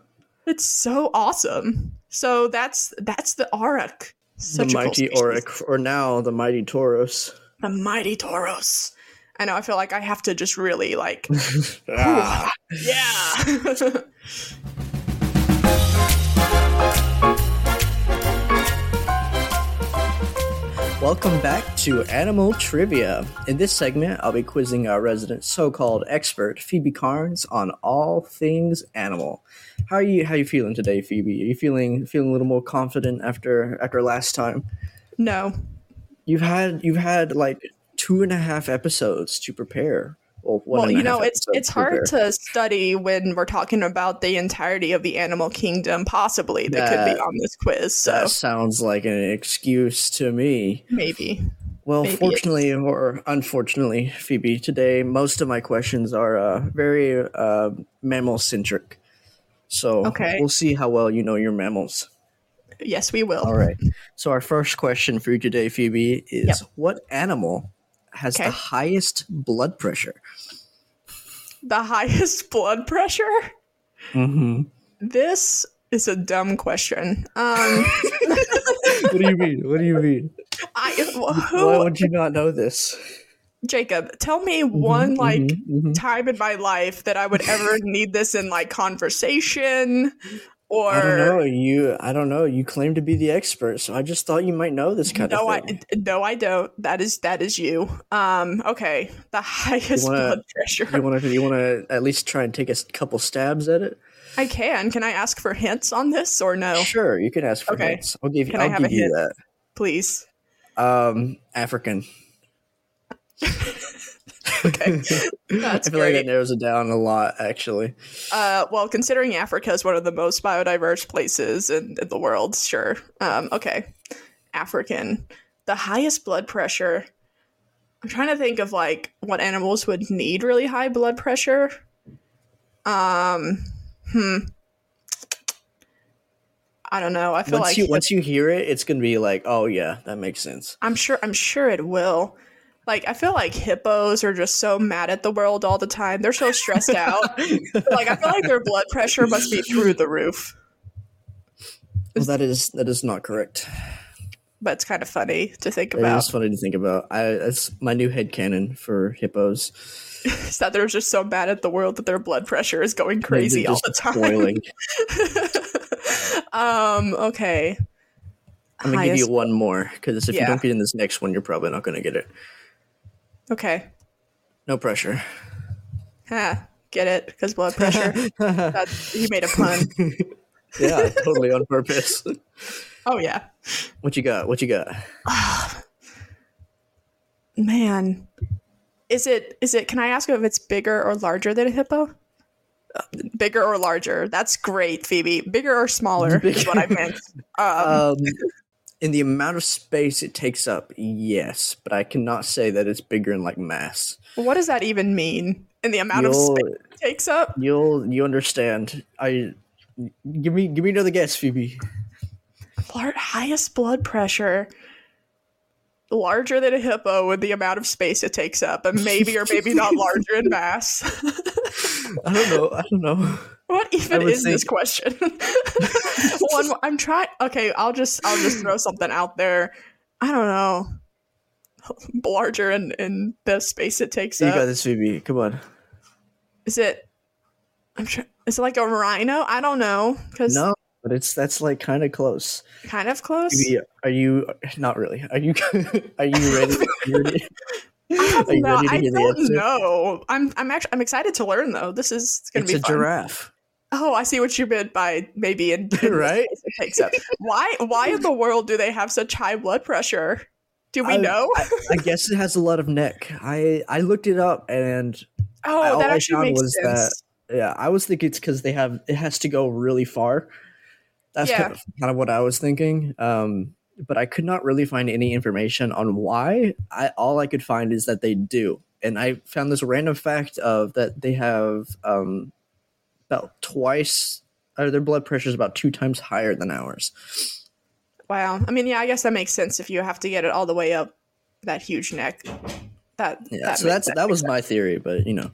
it's so awesome so that's that's the auroch the a cool mighty species. Auroch, or now the mighty Tauros. the mighty tauros i know i feel like i have to just really like Ah. yeah Welcome back to Animal Trivia. In this segment, I'll be quizzing our resident so-called expert, Phoebe Carnes, on all things animal. How are you? How are you feeling today, Phoebe? Are you feeling feeling a little more confident after after last time? no You've had you've had like two and a half episodes to prepare. Well, well you know it's it's hard prepare. to study when we're talking about the entirety of the animal kingdom possibly that could be on this quiz so That sounds like an excuse to me. maybe Well, Maybe fortunately or unfortunately, Phoebe, today most of my questions are uh, very uh, mammal centric. So Okay. we'll see how well you know your mammals. yes we will All right. So our first question for you today, Phoebe, is Yep. what animal has Okay. the highest blood pressure? the highest blood pressure Mm-hmm. this is a dumb question um what do you mean? What do you mean? i Why would you not know this? jacob tell me one like Mhm, mhm. time in my life that i would ever need this in like conversation or I don't know. You, I don't know. You claim to be the expert, so I just thought you might know this kind no, of thing. no, I no, I don't. That is that is you. Um, okay. The highest wanna- blood pressure. you want to? You want to at least try and take a couple stabs at it? I can. Can I ask for hints on this or no? Sure, you can ask for Okay. hints. I'll give you. Can I I'll have give a you that. Please. Um, African. Okay. That's I feel like great. that narrows it down a lot, actually. Uh, well, considering Africa is one of the most biodiverse places in, in the world, sure. Um, okay. African. The highest blood pressure. I'm trying to think of like what animals would need really high blood pressure. Um, hmm. I don't know. I feel once like you once you hear it, it's gonna be like, oh yeah, that makes sense. I'm sure I'm sure it will. Like I feel like hippos are just so mad at the world all the time. They're so stressed out. like I feel like their blood pressure must be through the roof. Well, that is that is not correct. But it's kind of funny to think It about. is funny to think about. I that's my new head canon for hippos. Is that they're just so mad at the world that their blood pressure is going crazy all the time. boiling. um, okay. I'm gonna give you one more because if you don't get in this next one, you're probably not gonna get it. Okay. No pressure. Ha, get it? Because blood pressure. he made a pun. Yeah, totally on purpose. Oh yeah. What you got? What you got? Man. Is it is it can I ask if it's bigger or larger than a hippo? Uh, Bigger or larger? That's great, Phoebe. Bigger or smaller is what I meant. Um, Um, in the amount of space it takes up, yes, but I cannot say that it's bigger in like mass. what does that even mean? In the amount of You'll space it takes up? you'll you understand. I give me give me another guess, Phoebe. Highest blood pressure. Larger than a hippo with the amount of space it takes up, and maybe or maybe not larger in mass. I don't know. I don't know. What even is this question? One, I'm trying. Okay, I'll just I'll just throw something out there. I don't know. Larger in in the space it takes You up. got this, Phoebe. Come on. Is it? I'm sure. Is it like a rhino? I don't know because No, but it's that's like kind of close. kind of close. Phoebe, are you not really? Are you are you ready? Are you ready, are you No, ready I don't know. I'm I'm actually I'm excited to learn though. This is gonna It's be a fun. giraffe, Oh, I see what you meant by maybe in, in right? takes up. Why why in the world do they have such high blood pressure? Do we I- know? I, I guess it has a lot of neck. I I looked it up and oh, all that I actually found makes was sense. yeah, I was thinking it's because they have it has to go really far. That's Yeah. kind, of, kind of what I was thinking. Um, but I could not really find any information on why. I all I could find is that they do, and I found this random fact of that they have um, about twice, or their blood pressure is about two times higher than ours. Wow. I mean, yeah, I guess that makes sense if you have to get it all the way up that huge neck. That Yeah, that so makes- that's that was my theory, but you know.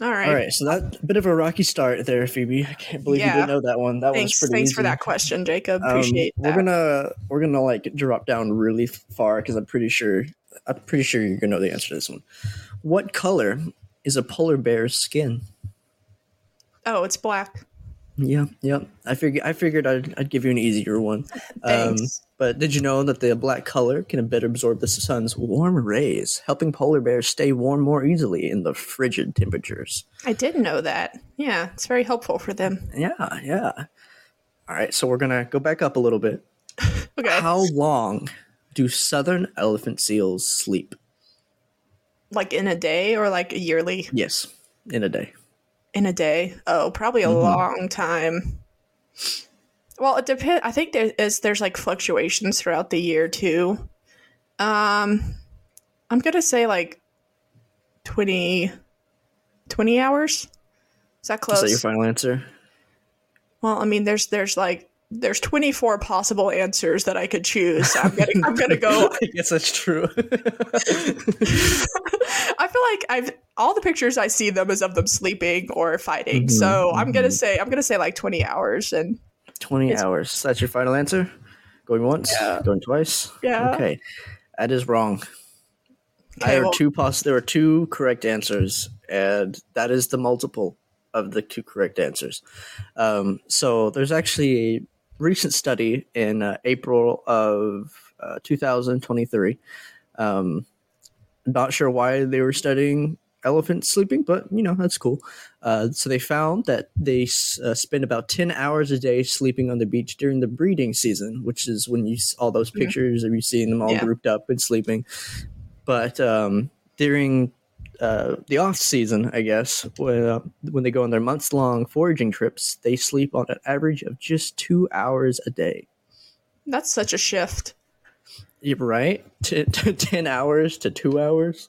All right. All right, so that bit of a rocky start there, Phoebe. I can't believe Yeah. you didn't know that one. That Thanks, was pretty thanks easy. for that question, Jacob. Um, Appreciate we're that. gonna we're gonna like drop down really far because I'm pretty sure I'm pretty sure you're gonna know the answer to this one. What color is a polar bear's skin? oh, it's black. Yeah, yeah. I figured I figured I'd, I'd give you an easier one. Um, Thanks. But did you know that the black color can better absorb the sun's warm rays, helping polar bears stay warm more easily in the frigid temperatures? I did know that. Yeah, it's very helpful for them. Yeah, yeah. All right, so we're gonna go back up a little bit. Okay. How long do southern elephant seals sleep? like in a day or like a yearly? Yes, in a day. In a day. Oh, probably a Mhm. long time. Well, it depends. I think there is there's like fluctuations throughout the year too. Um, I'm gonna say like 20, 20 hours. Is that close? Is that your final answer? Well, I mean, there's there's like there's 24 possible answers that I could choose. So I'm gonna I'm gonna go. I guess that's true. I feel like I've all the pictures I see them is of them sleeping or fighting. Mhm, So I'm gonna mhm. say I'm gonna say like 20 hours and 20 It's- hours. That's your final answer? Going once? Yeah. Going twice? Yeah. Okay. That is wrong. Okay, there are two poss- there are two correct answers, and that is the multiple of the two correct answers. Um, so there's actually a recent study in uh, April of uh, 2023. Um, not sure why they were studying elephants sleeping, but you know that's cool. Uh, so they found that they uh, spend about 10 hours a day sleeping on the beach during the breeding season, which is when you all those pictures of you seeing them all Yeah. grouped up and sleeping. But um, during uh, the off season, I guess, when, uh, when they go on their months long foraging trips, they sleep on an average of just two hours a day. that's such a shift. You're right? T- t- 10 hours to two hours.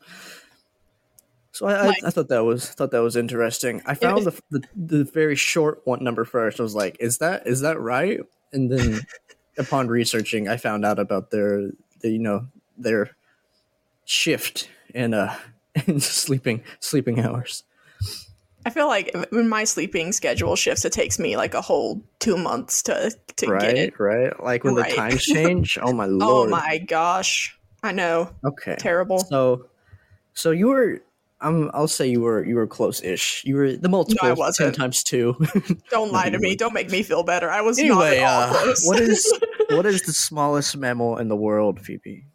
So I, I, I thought that was thought that was interesting. I found the, the the very short one number first. I was like, is that is that right? and then upon researching, I found out about their, the, you know, their shift and uh and sleeping sleeping hours. I feel like when my sleeping schedule shifts, it takes me like a whole two months to to right, get it. right. Like when Right. the times change. Oh my lord! Oh my gosh, I know, Okay. terrible. So, so you were. Um, I'll say you were you were close-ish. You were the multiple ten wasn't. times two. Don't lie to me. Don't make me feel better. I was anyway, not at all uh, close. what is what is the smallest mammal in the world, Phoebe?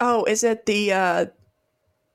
oh, is it the? uh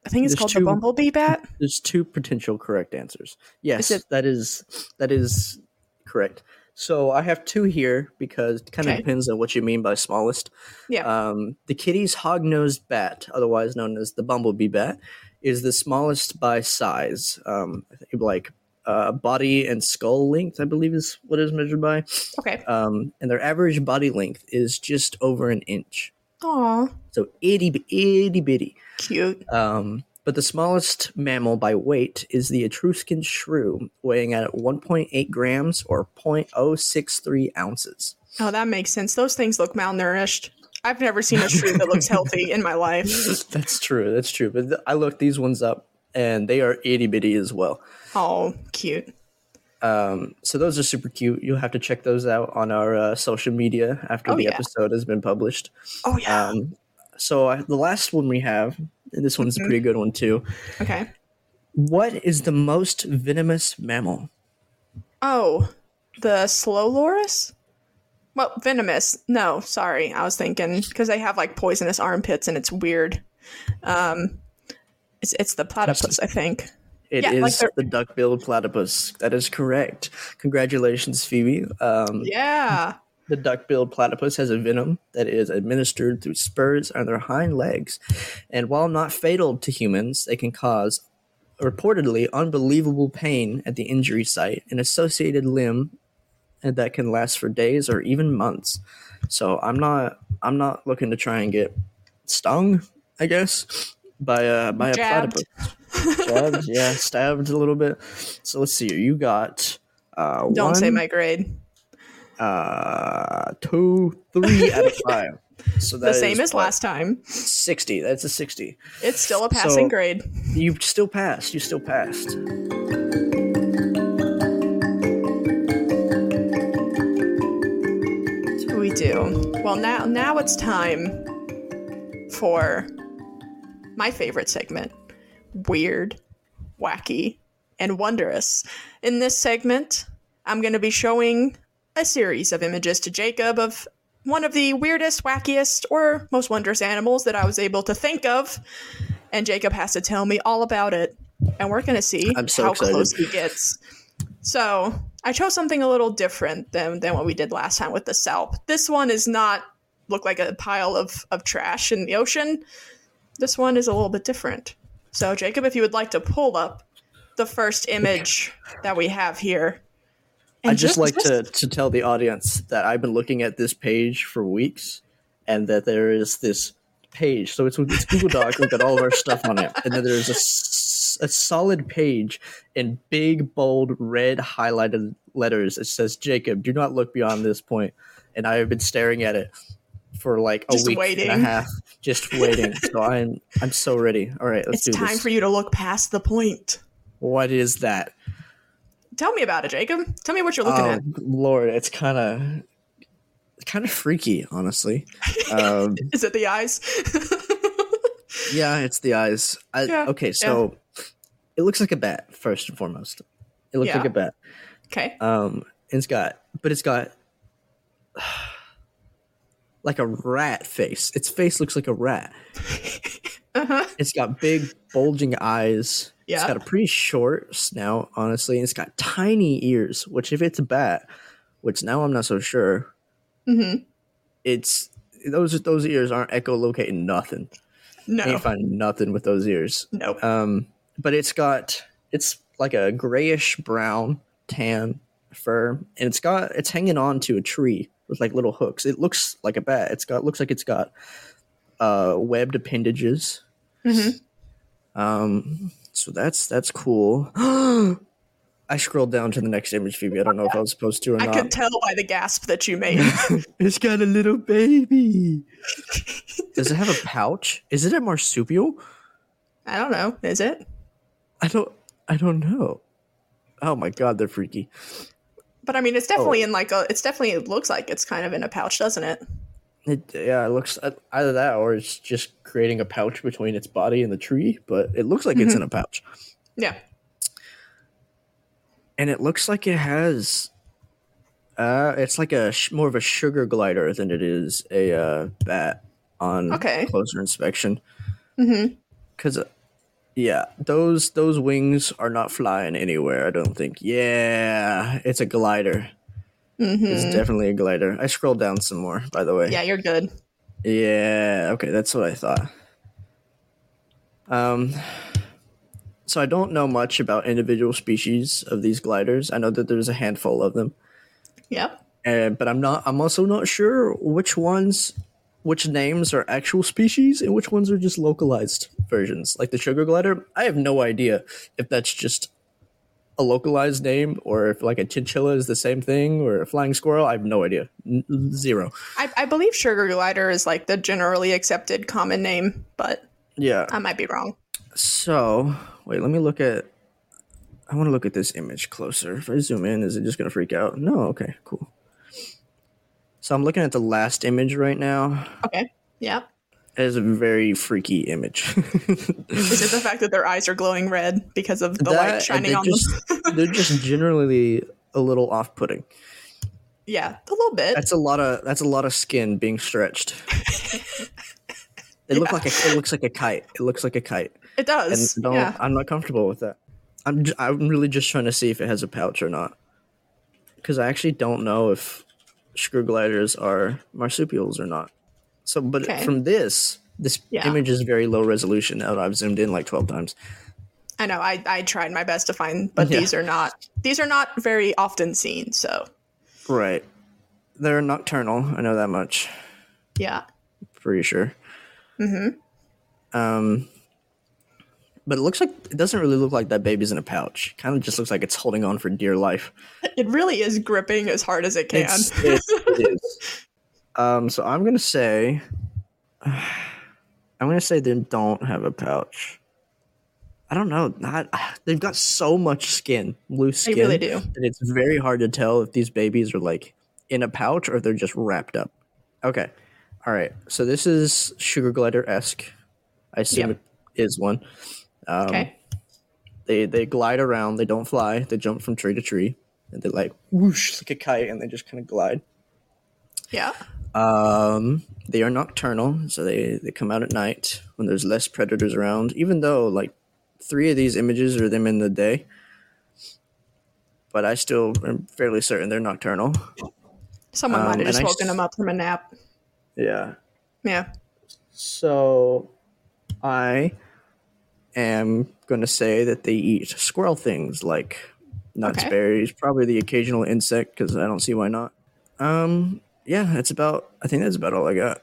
I think it's There's called two- the bumblebee bat. There's two potential correct answers. Yes, it- that is that is correct. So I have two here because it kind of Okay. depends on what you mean by smallest. Yeah. Um, the Kitti's hog-nosed bat, otherwise known as the bumblebee bat, is the smallest by size. Um, I think like uh, body and skull length, I believe, is what is measured by. Okay. Um, and their average body length is just over an inch. Aw, So itty itty bitty. cute. Um, but the smallest mammal by weight is the Etruscan shrew, weighing at 1.8 grams or 0.063 ounces. Oh, that makes sense. Those things look malnourished. I've never seen a shrew that looks healthy in my life. That's true. That's true. But th- I looked these ones up, and they are itty bitty as well. Oh, cute. Um, so those are super cute. You'll have to check those out on our uh, social media after Oh, the yeah. episode has been published. Oh yeah. Um, so I, the last one we have, and this one's a Mm-hmm. pretty good one too. okay. What is the most venomous mammal? Oh, the slow loris? Well, venomous. No, sorry. I was thinking because they have like poisonous armpits and it's weird. Um, it's it's the platypus, I think. It Yeah, is like the duck-billed platypus. That is correct. Congratulations, Phoebe. Um, Yeah. The duck-billed platypus has a venom that is administered through spurs on their hind legs, and while not fatal to humans, they can cause reportedly unbelievable pain at the injury site, an associated limb, and that can last for days or even months. So I'm not I'm not looking to try and get stung, I guess, by a by a Jabbed. platypus. Jabbed, yeah, stabbed a little bit. So let's see here. You got uh, Don't say my grade. uh, two, three out of five. So The same as last time. Sixty. That's a sixty. It's still a passing So- grade. You still passed. You still passed. Do. Well, now now it's time for my favorite segment, weird, wacky, and wondrous. In this segment, I'm going to be showing a series of images to Jacob of one of the weirdest, wackiest, or most wondrous animals that I was able to think of, and Jacob has to tell me all about it. And we're going to see so how excited. close he gets. So I chose something a little different than, than what we did last time with the Salp. This one is not look like a pile of, of trash in the ocean. This one is a little bit different. So Jacob, if you would like to pull up the first image that we have here. I And just like to, to tell the audience that I've been looking at this page for weeks, and that there is this page. So it's it's Google Doc. We've got all of our stuff on it, and then there's a, s- a solid page in big bold red highlighted letters. It says, "Jacob, do not look beyond this point." And I have been staring at it for like a Just week waiting. and a half, just waiting. so I'm I'm so ready. All right, let's It's do this. It's time for you to look past the point. what is that? Tell me about it, Jacob. Tell me what you're looking oh at. Lord, it's kind of kind of freaky, honestly. Um, Is it the eyes? yeah, it's the eyes. I, Yeah, okay, so it looks like a bat first and foremost. It looks Yeah. like a bat. okay. Um, it's got, but it's got like a rat face. Its face looks like a rat. Uh-huh. It's got big bulging eyes. Yeah. It's got a pretty short snout, honestly, and it's got tiny ears. Which, if it's a bat, which now I'm not so sure, hmm it's those those ears aren't echolocating nothing. No. Ain't finding nothing with those ears. Nope. Um, but it's got it's like a grayish brown tan fur, and it's got it's hanging on to a tree with like little hooks. It looks like a bat. It's got looks like it's got uh webbed appendages. hmm Um, so that's that's cool. I scrolled down to the next image, Phoebe. I don't know if I was supposed to or I not. I could tell by the gasp that you made. it's got a little baby. Does it have a pouch? Is it a marsupial? I don't know. Is it? I don't. I don't know. Oh my god, they're freaky. But I mean, it's definitely in like a. It's definitely. It looks like it's kind of in a pouch, doesn't it? It, yeah, it looks uh, either that or it's just creating a pouch between its body and the tree. But it looks like it's in a pouch, Yeah. And it looks like it has. Uh, it's like a sh- more of a sugar glider than it is a uh, bat on Okay. closer inspection. Mm-hmm. Cause, uh, yeah, those those wings are not flying anywhere. I don't think. Yeah, it's a glider. Mm-hmm. It's definitely a glider. I scrolled down some more, by the way. Yeah, you're good. Yeah. Okay, that's what I thought. Um. So I don't know much about individual species of these gliders. I know that there's a handful of them, Yep. and but I'm not. I'm also not sure which ones, which names are actual species and which ones are just localized versions. Like the sugar glider, I have no idea if that's just a localized name or if like a chinchilla is the same thing or a flying squirrel. I have no idea. N- zero. I, I believe sugar glider is like the generally accepted common name, but Yeah. I might be wrong. So wait, let me look at. I want to look at this image closer. If I zoom in, is it just gonna freak out? No. Okay. Cool. So I'm looking at the last image right now. Okay. Yep. It is a very freaky image. Is it the fact that their eyes are glowing red because of the light shining they're on just, them? they're just generally a little off-putting. Yeah, a little bit. That's a lot of that's a lot of skin being stretched. It look Yeah. like a, it looks like a kite. It looks like a kite, It and does. don't, yeah. I'm not comfortable with that. I'm j- I'm really just trying to see if it has a pouch or not, because I actually don't know if sugar gliders are marsupials or not. So, but Okay. from this, this Yeah. image is very low resolution. Now I've zoomed in like twelve times. I know. I, I tried my best to find, but Yeah. these are not. These are not very often seen. So Right, they're nocturnal. I know that much. yeah. pretty sure. Mm-hmm. Um, but it looks like it doesn't really look like that baby's in a pouch. Kind of just looks like it's holding on for dear life. It really is gripping as hard as it can. It's, it, it is. Um, so I'm gonna say, I'm gonna say they don't have a pouch. I don't know. Not they've got so much skin, loose They skin. really do. that it's very hard to tell if these babies are like in a pouch or they're just wrapped up. Okay. All right. So this is sugar glider esque. I assume Yep. it is one. Um, okay. They they glide around. They don't fly. They jump from tree to tree, and they like whoosh like a kite, and they just kind of glide. Yeah. Um, they are nocturnal, so they they come out at night when there's less predators around. Even though like three of these images are them in the day, but I still am fairly certain they're nocturnal. Someone Um, might have just woken him up from a nap. Yeah. Yeah. So I am going to say that they eat squirrel things like nuts, Okay. berries, probably the occasional insect because I don't see why not. Um, yeah, that's about. I think that's about all I got.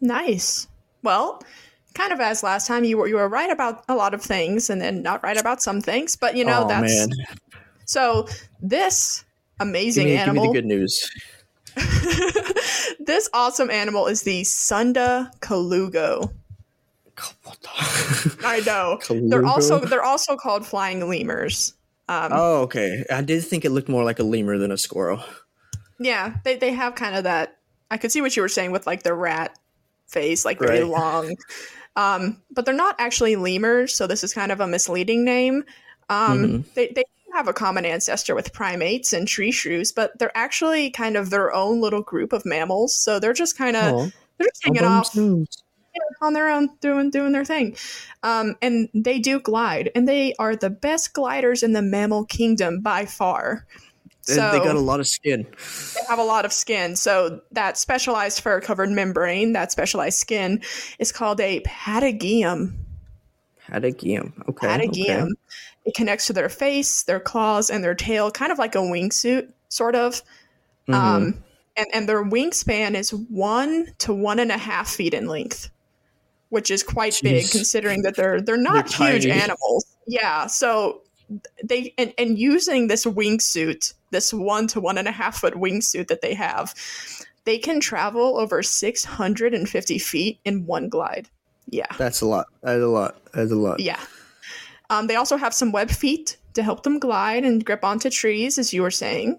Nice. Well, kind of as last time, you were you were right about a lot of things, and then not right about some things. But you know oh that's man, so. This give amazing me, give me animal. the good news. this awesome animal is the Sunda Colugo. I know. They're also they're also called flying lemurs. Um, oh, okay. I did think it looked more like a lemur than a squirrel. Yeah, they they have kind of that. I could see what you were saying with like the rat face, like very Right. long. Um, but they're not actually lemurs, so this is kind of a misleading name. Um, Mhm. They they have a common ancestor with primates and tree shrews, but they're actually kind of their own little group of mammals. So they're just kind of they're just hanging off. On their own doing doing their thing um, and they do glide and they are the best gliders in the mammal kingdom by far They, so they got a lot of skin. they have a lot of skin so that specialized fur covered membrane that specialized skin is called a patagium Patagium. Okay. patagium okay. it connects to their face their claws and their tail kind of like a wingsuit sort of Mhm. um, and, and their wingspan is one to one and a half feet in length, which is quite big considering that they're they're not They're huge tiny. animals. Yeah, so they and, and using this wingsuit, this one to one and a half foot wingsuit that they have, they can travel over 650 feet in one glide. Yeah. That's a lot. That's a lot. That's a lot. Yeah. Um, they also have some web feet to help them glide and grip onto trees, as you were saying.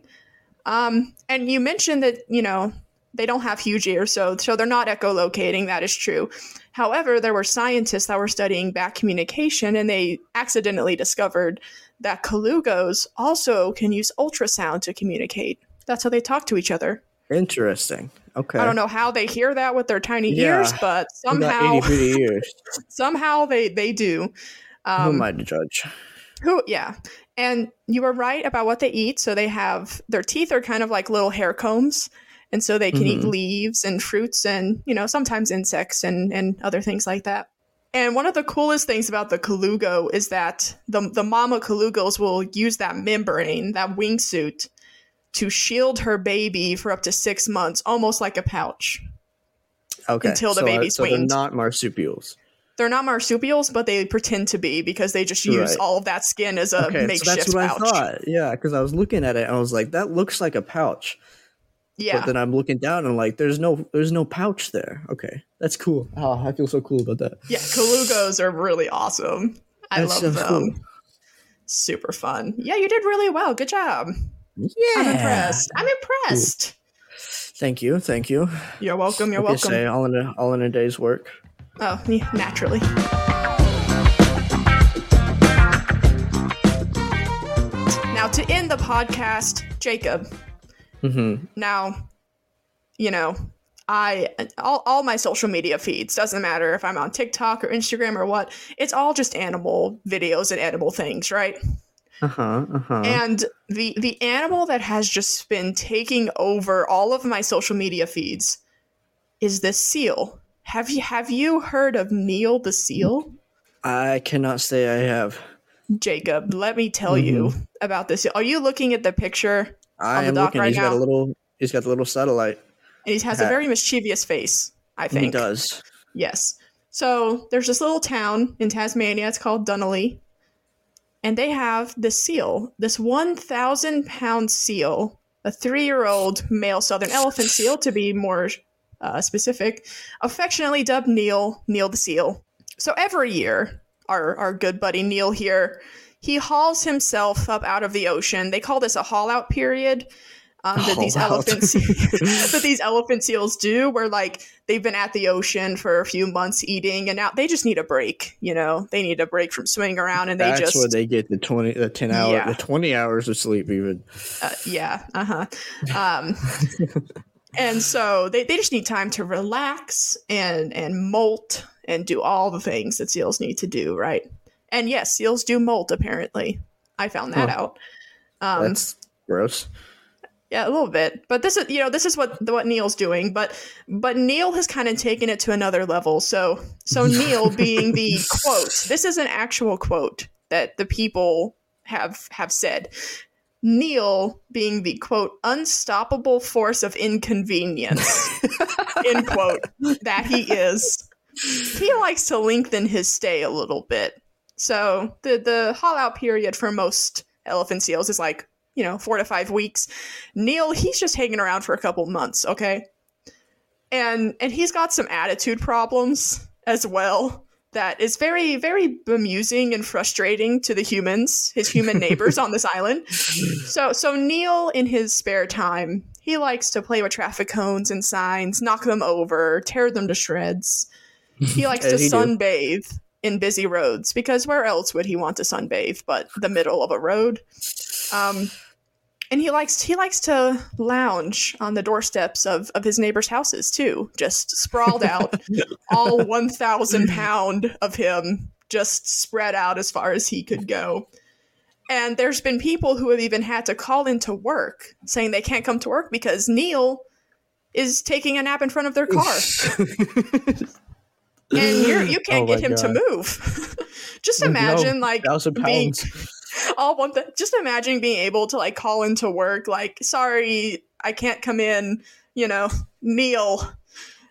Um, and you mentioned that, you know, they don't have huge ears, so, so they're not echolocating. That is true. However, there were scientists that were studying bat communication, and they accidentally discovered that colugos also can use ultrasound to communicate. That's how they talk to each other. Interesting. Okay. I don't know how they hear that with their tiny Yeah. ears, but somehow, ears. somehow they they do. Who Um, am I to judge? Who, yeah. And you were right about what they eat. So they have their teeth are kind of like little hair combs. And so they can eat Mhm. leaves and fruits and, you know, sometimes insects and, and other things like that. And one of the coolest things about the colugo is that the, the mama colugos will use that membrane, that wingsuit, to shield her baby for up to six months, almost like a pouch. Okay. until the so, baby's so they're not marsupials. They're not marsupials, but they pretend to be because they just use Right. all of that skin as a okay, so makeshift that's what pouch. I thought. Yeah, because I was looking at it and I was like, that looks like a pouch. Yeah. But then I'm looking down and like, there's no, there's no pouch there. Okay, that's cool. Oh, I feel so cool about that. Yeah, Colugos are really awesome. I That love sounds them. cool. Super fun. Yeah, you did really well. Good job. Yeah. I'm impressed. I'm impressed. Thank you. Thank you. You're welcome. You're Like welcome. say, all in a all in a day's work. Oh, yeah, naturally. Now, to end the podcast, Jacob. Mm-hmm. Now, you know, I all, all my social media feeds doesn't matter if I'm on TikTok or Instagram or what. It's all just animal videos and animal things, right? Uh huh. Uh huh. And the the animal that has just been taking over all of my social media feeds is this seal. Have you have you heard of Neil the seal? I cannot say I have. Jacob, let me tell you about this. Are you looking at the picture? I am looking. right he's got a little. He's got the little satellite. And he has a very mischievous face, I think. He does. Yes. So there's this little town in Tasmania. It's called Dunalley. And they have this seal, this 1,000 pound seal, a three year old male southern elephant seal, to be more uh, specific, affectionately dubbed Neil, Neil the seal. So every year, our, our good buddy Neil here, he hauls himself up out of the ocean. They call this a haul out period. Um, that these elephant se- that these elephant seals do, where like they've been at the ocean for a few months eating, and now they just need a break. You know, they need a break from swimming around, and they just where they get the twenty, the ten hour, Yeah. the twenty hours of sleep. Even. uh, yeah, uh huh. Um, and so they, they just need time to relax and and molt and do all the things that seals need to do, right? And yes, seals do molt. Apparently, I found that Huh. out. Um, That's gross. yeah, a little bit, but this is you know this is what what Neil's doing, but but Neil has kind of taken it to another level. So so Neil being the quote, this is an actual quote that the people have have said. Neil being the quote unstoppable force of inconvenience end quote that he is. He likes to lengthen his stay a little bit. So the the haul out period for most elephant seals is like you know four to five weeks. Neil, he's just hanging around for a couple months, okay? And and he's got some attitude problems as well that is very very bemusing and frustrating to the humans, his human neighbors on this island. So so Neil in his spare time, he likes to play with traffic cones and signs, knock them over, tear them to shreds. He likes to sunbathe do. In busy roads because where else would he want to sunbathe but the middle of a road? Um, and he likes he likes to lounge on the doorsteps of, of his neighbors' houses too, just sprawled out, all one thousand pound of him just spread out as far as he could go. And there's been people who have even had to call into work saying they can't come to work because Neil is taking a nap in front of their car and you're, you can't Oh get him to move. just imagine No, like thousand being all one th- just imagine being able to like call into work like sorry I can't come in, you know, Neil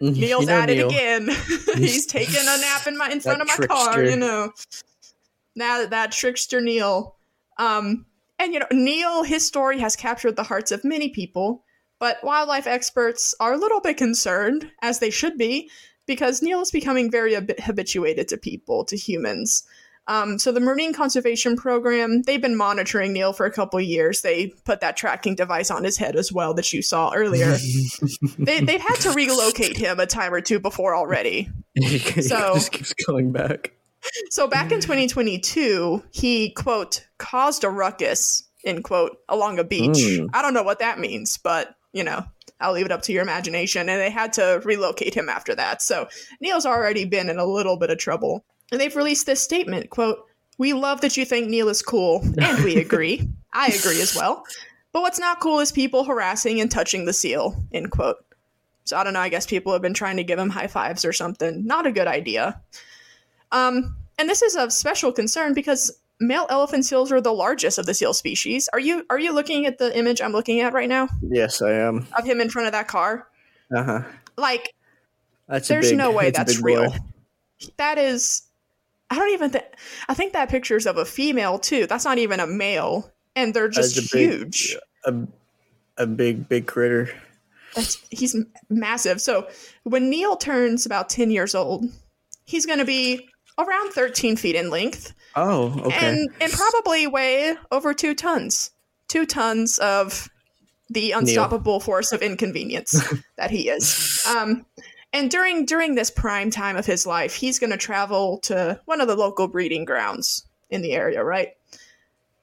You Neil's know at it again. He's taking a nap in my in front of my car, you know. Now that that trickster Neil. Um, and you know, Neil, his story has captured the hearts of many people, but wildlife experts are a little bit concerned, as they should be, because Neil is becoming very habituated to people, to humans. Um, so the Marine Conservation Program, they've been monitoring Neil for a couple years. They put that tracking device on his head as well that you saw earlier. they, they've had to relocate him a time or two before already. so just keeps going back. So back in 2022, he quote caused a ruckus end quote along a beach. Mm. I don't know what that means, but you know, I'll leave it up to your imagination. And they had to relocate him after that. So Neil's already been in a little bit of trouble. And they've released this statement, quote, We love that you think Neil is cool, and we agree. I agree as well. But what's not cool is people harassing and touching the seal, end quote. So I don't know, I guess people have been trying to give him high fives or something. Not a good idea. Um, and this is of special concern because male elephant seals are the largest of the seal species. Are you are you looking at the image I'm looking at right now? Yes, I am. Of him in front of that car. Uh huh. Like, that's there's big, no way that's, that's real. Boy. That is, I don't even think. I think that picture's of a female too. That's not even a male, and they're just huge. Big, a, a big, big critter. That's he's massive. So when Neil turns about ten years old, he's going to be around 13 feet in length. Oh, okay. And, and probably weigh over two tons. Two tons of the unstoppable Neil. force of inconvenience that he is. Um, and during during this prime time of his life, he's going to travel to one of the local breeding grounds in the area, right?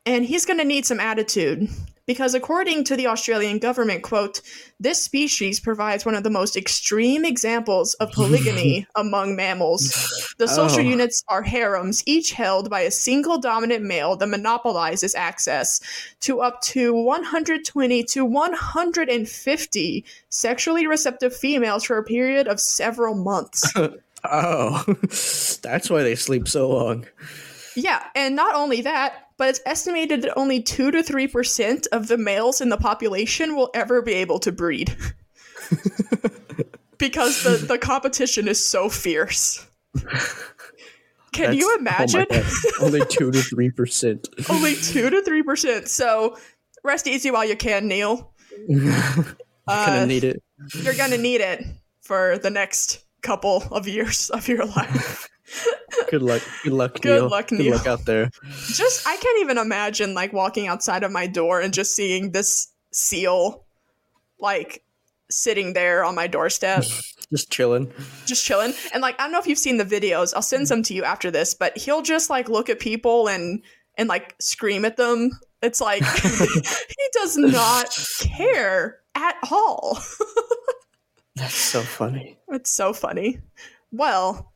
And he's going to need some attitude because according to the Australian government, quote, this species provides one of the most extreme examples of polygamy among mammals. The social oh. units are harems, each held by a single dominant male that monopolizes access to up to 120 to 150 sexually receptive females for a period of several months. oh, that's why they sleep so long. Yeah, and not only that, but it's estimated that only 2 to 3% of the males in the population will ever be able to breed. because the, the competition is so fierce. Can That's, you oh imagine? Oh only 2 to 3%. only 2 to 3%. So rest easy while you can, Neil. you're uh, gonna need it. You're gonna need it for the next couple of years of your life. Good luck. Good luck, Good Neil. luck, Neil. Good luck out there. Just I can't even imagine like walking outside of my door and just seeing this seal like sitting there on my doorstep. just chilling. Just chilling. And like I don't know if you've seen the videos. I'll send mm. some to you after this, but he'll just like look at people and and like scream at them. It's like he does not care at all. That's so funny. It's so funny. Well,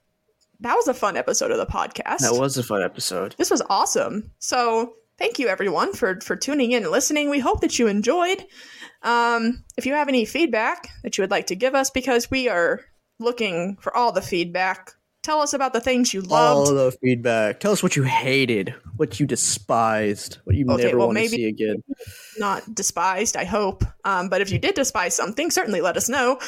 that was a fun episode of the podcast. That was a fun episode. This was awesome. So thank you everyone for for tuning in and listening. We hope that you enjoyed. Um, if you have any feedback that you would like to give us, because we are looking for all the feedback. Tell us about the things you loved. All the feedback. Tell us what you hated, what you despised, what you okay, never well, want to see again. Not despised, I hope. Um, but if you did despise something, certainly let us know.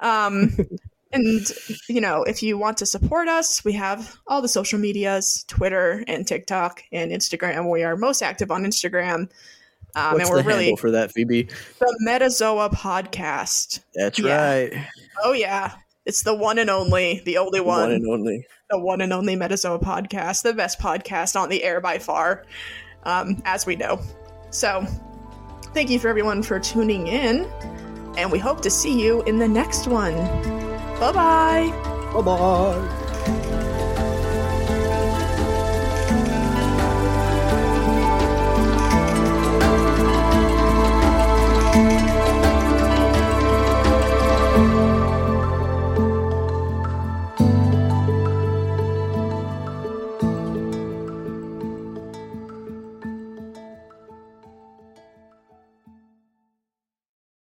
Um, And, you know, if you want to support us, we have all the social medias Twitter and TikTok and Instagram. We are most active on Instagram. Um, What's and we're the really for that, Phoebe? The Metazoa podcast. That's yeah. right. Oh, yeah. It's the one and only, the only one. One and only. The one and only Metazoa podcast, the best podcast on the air by far, um, as we know. So, thank you for everyone for tuning in, and we hope to see you in the next one. Bye bye. Bye bye.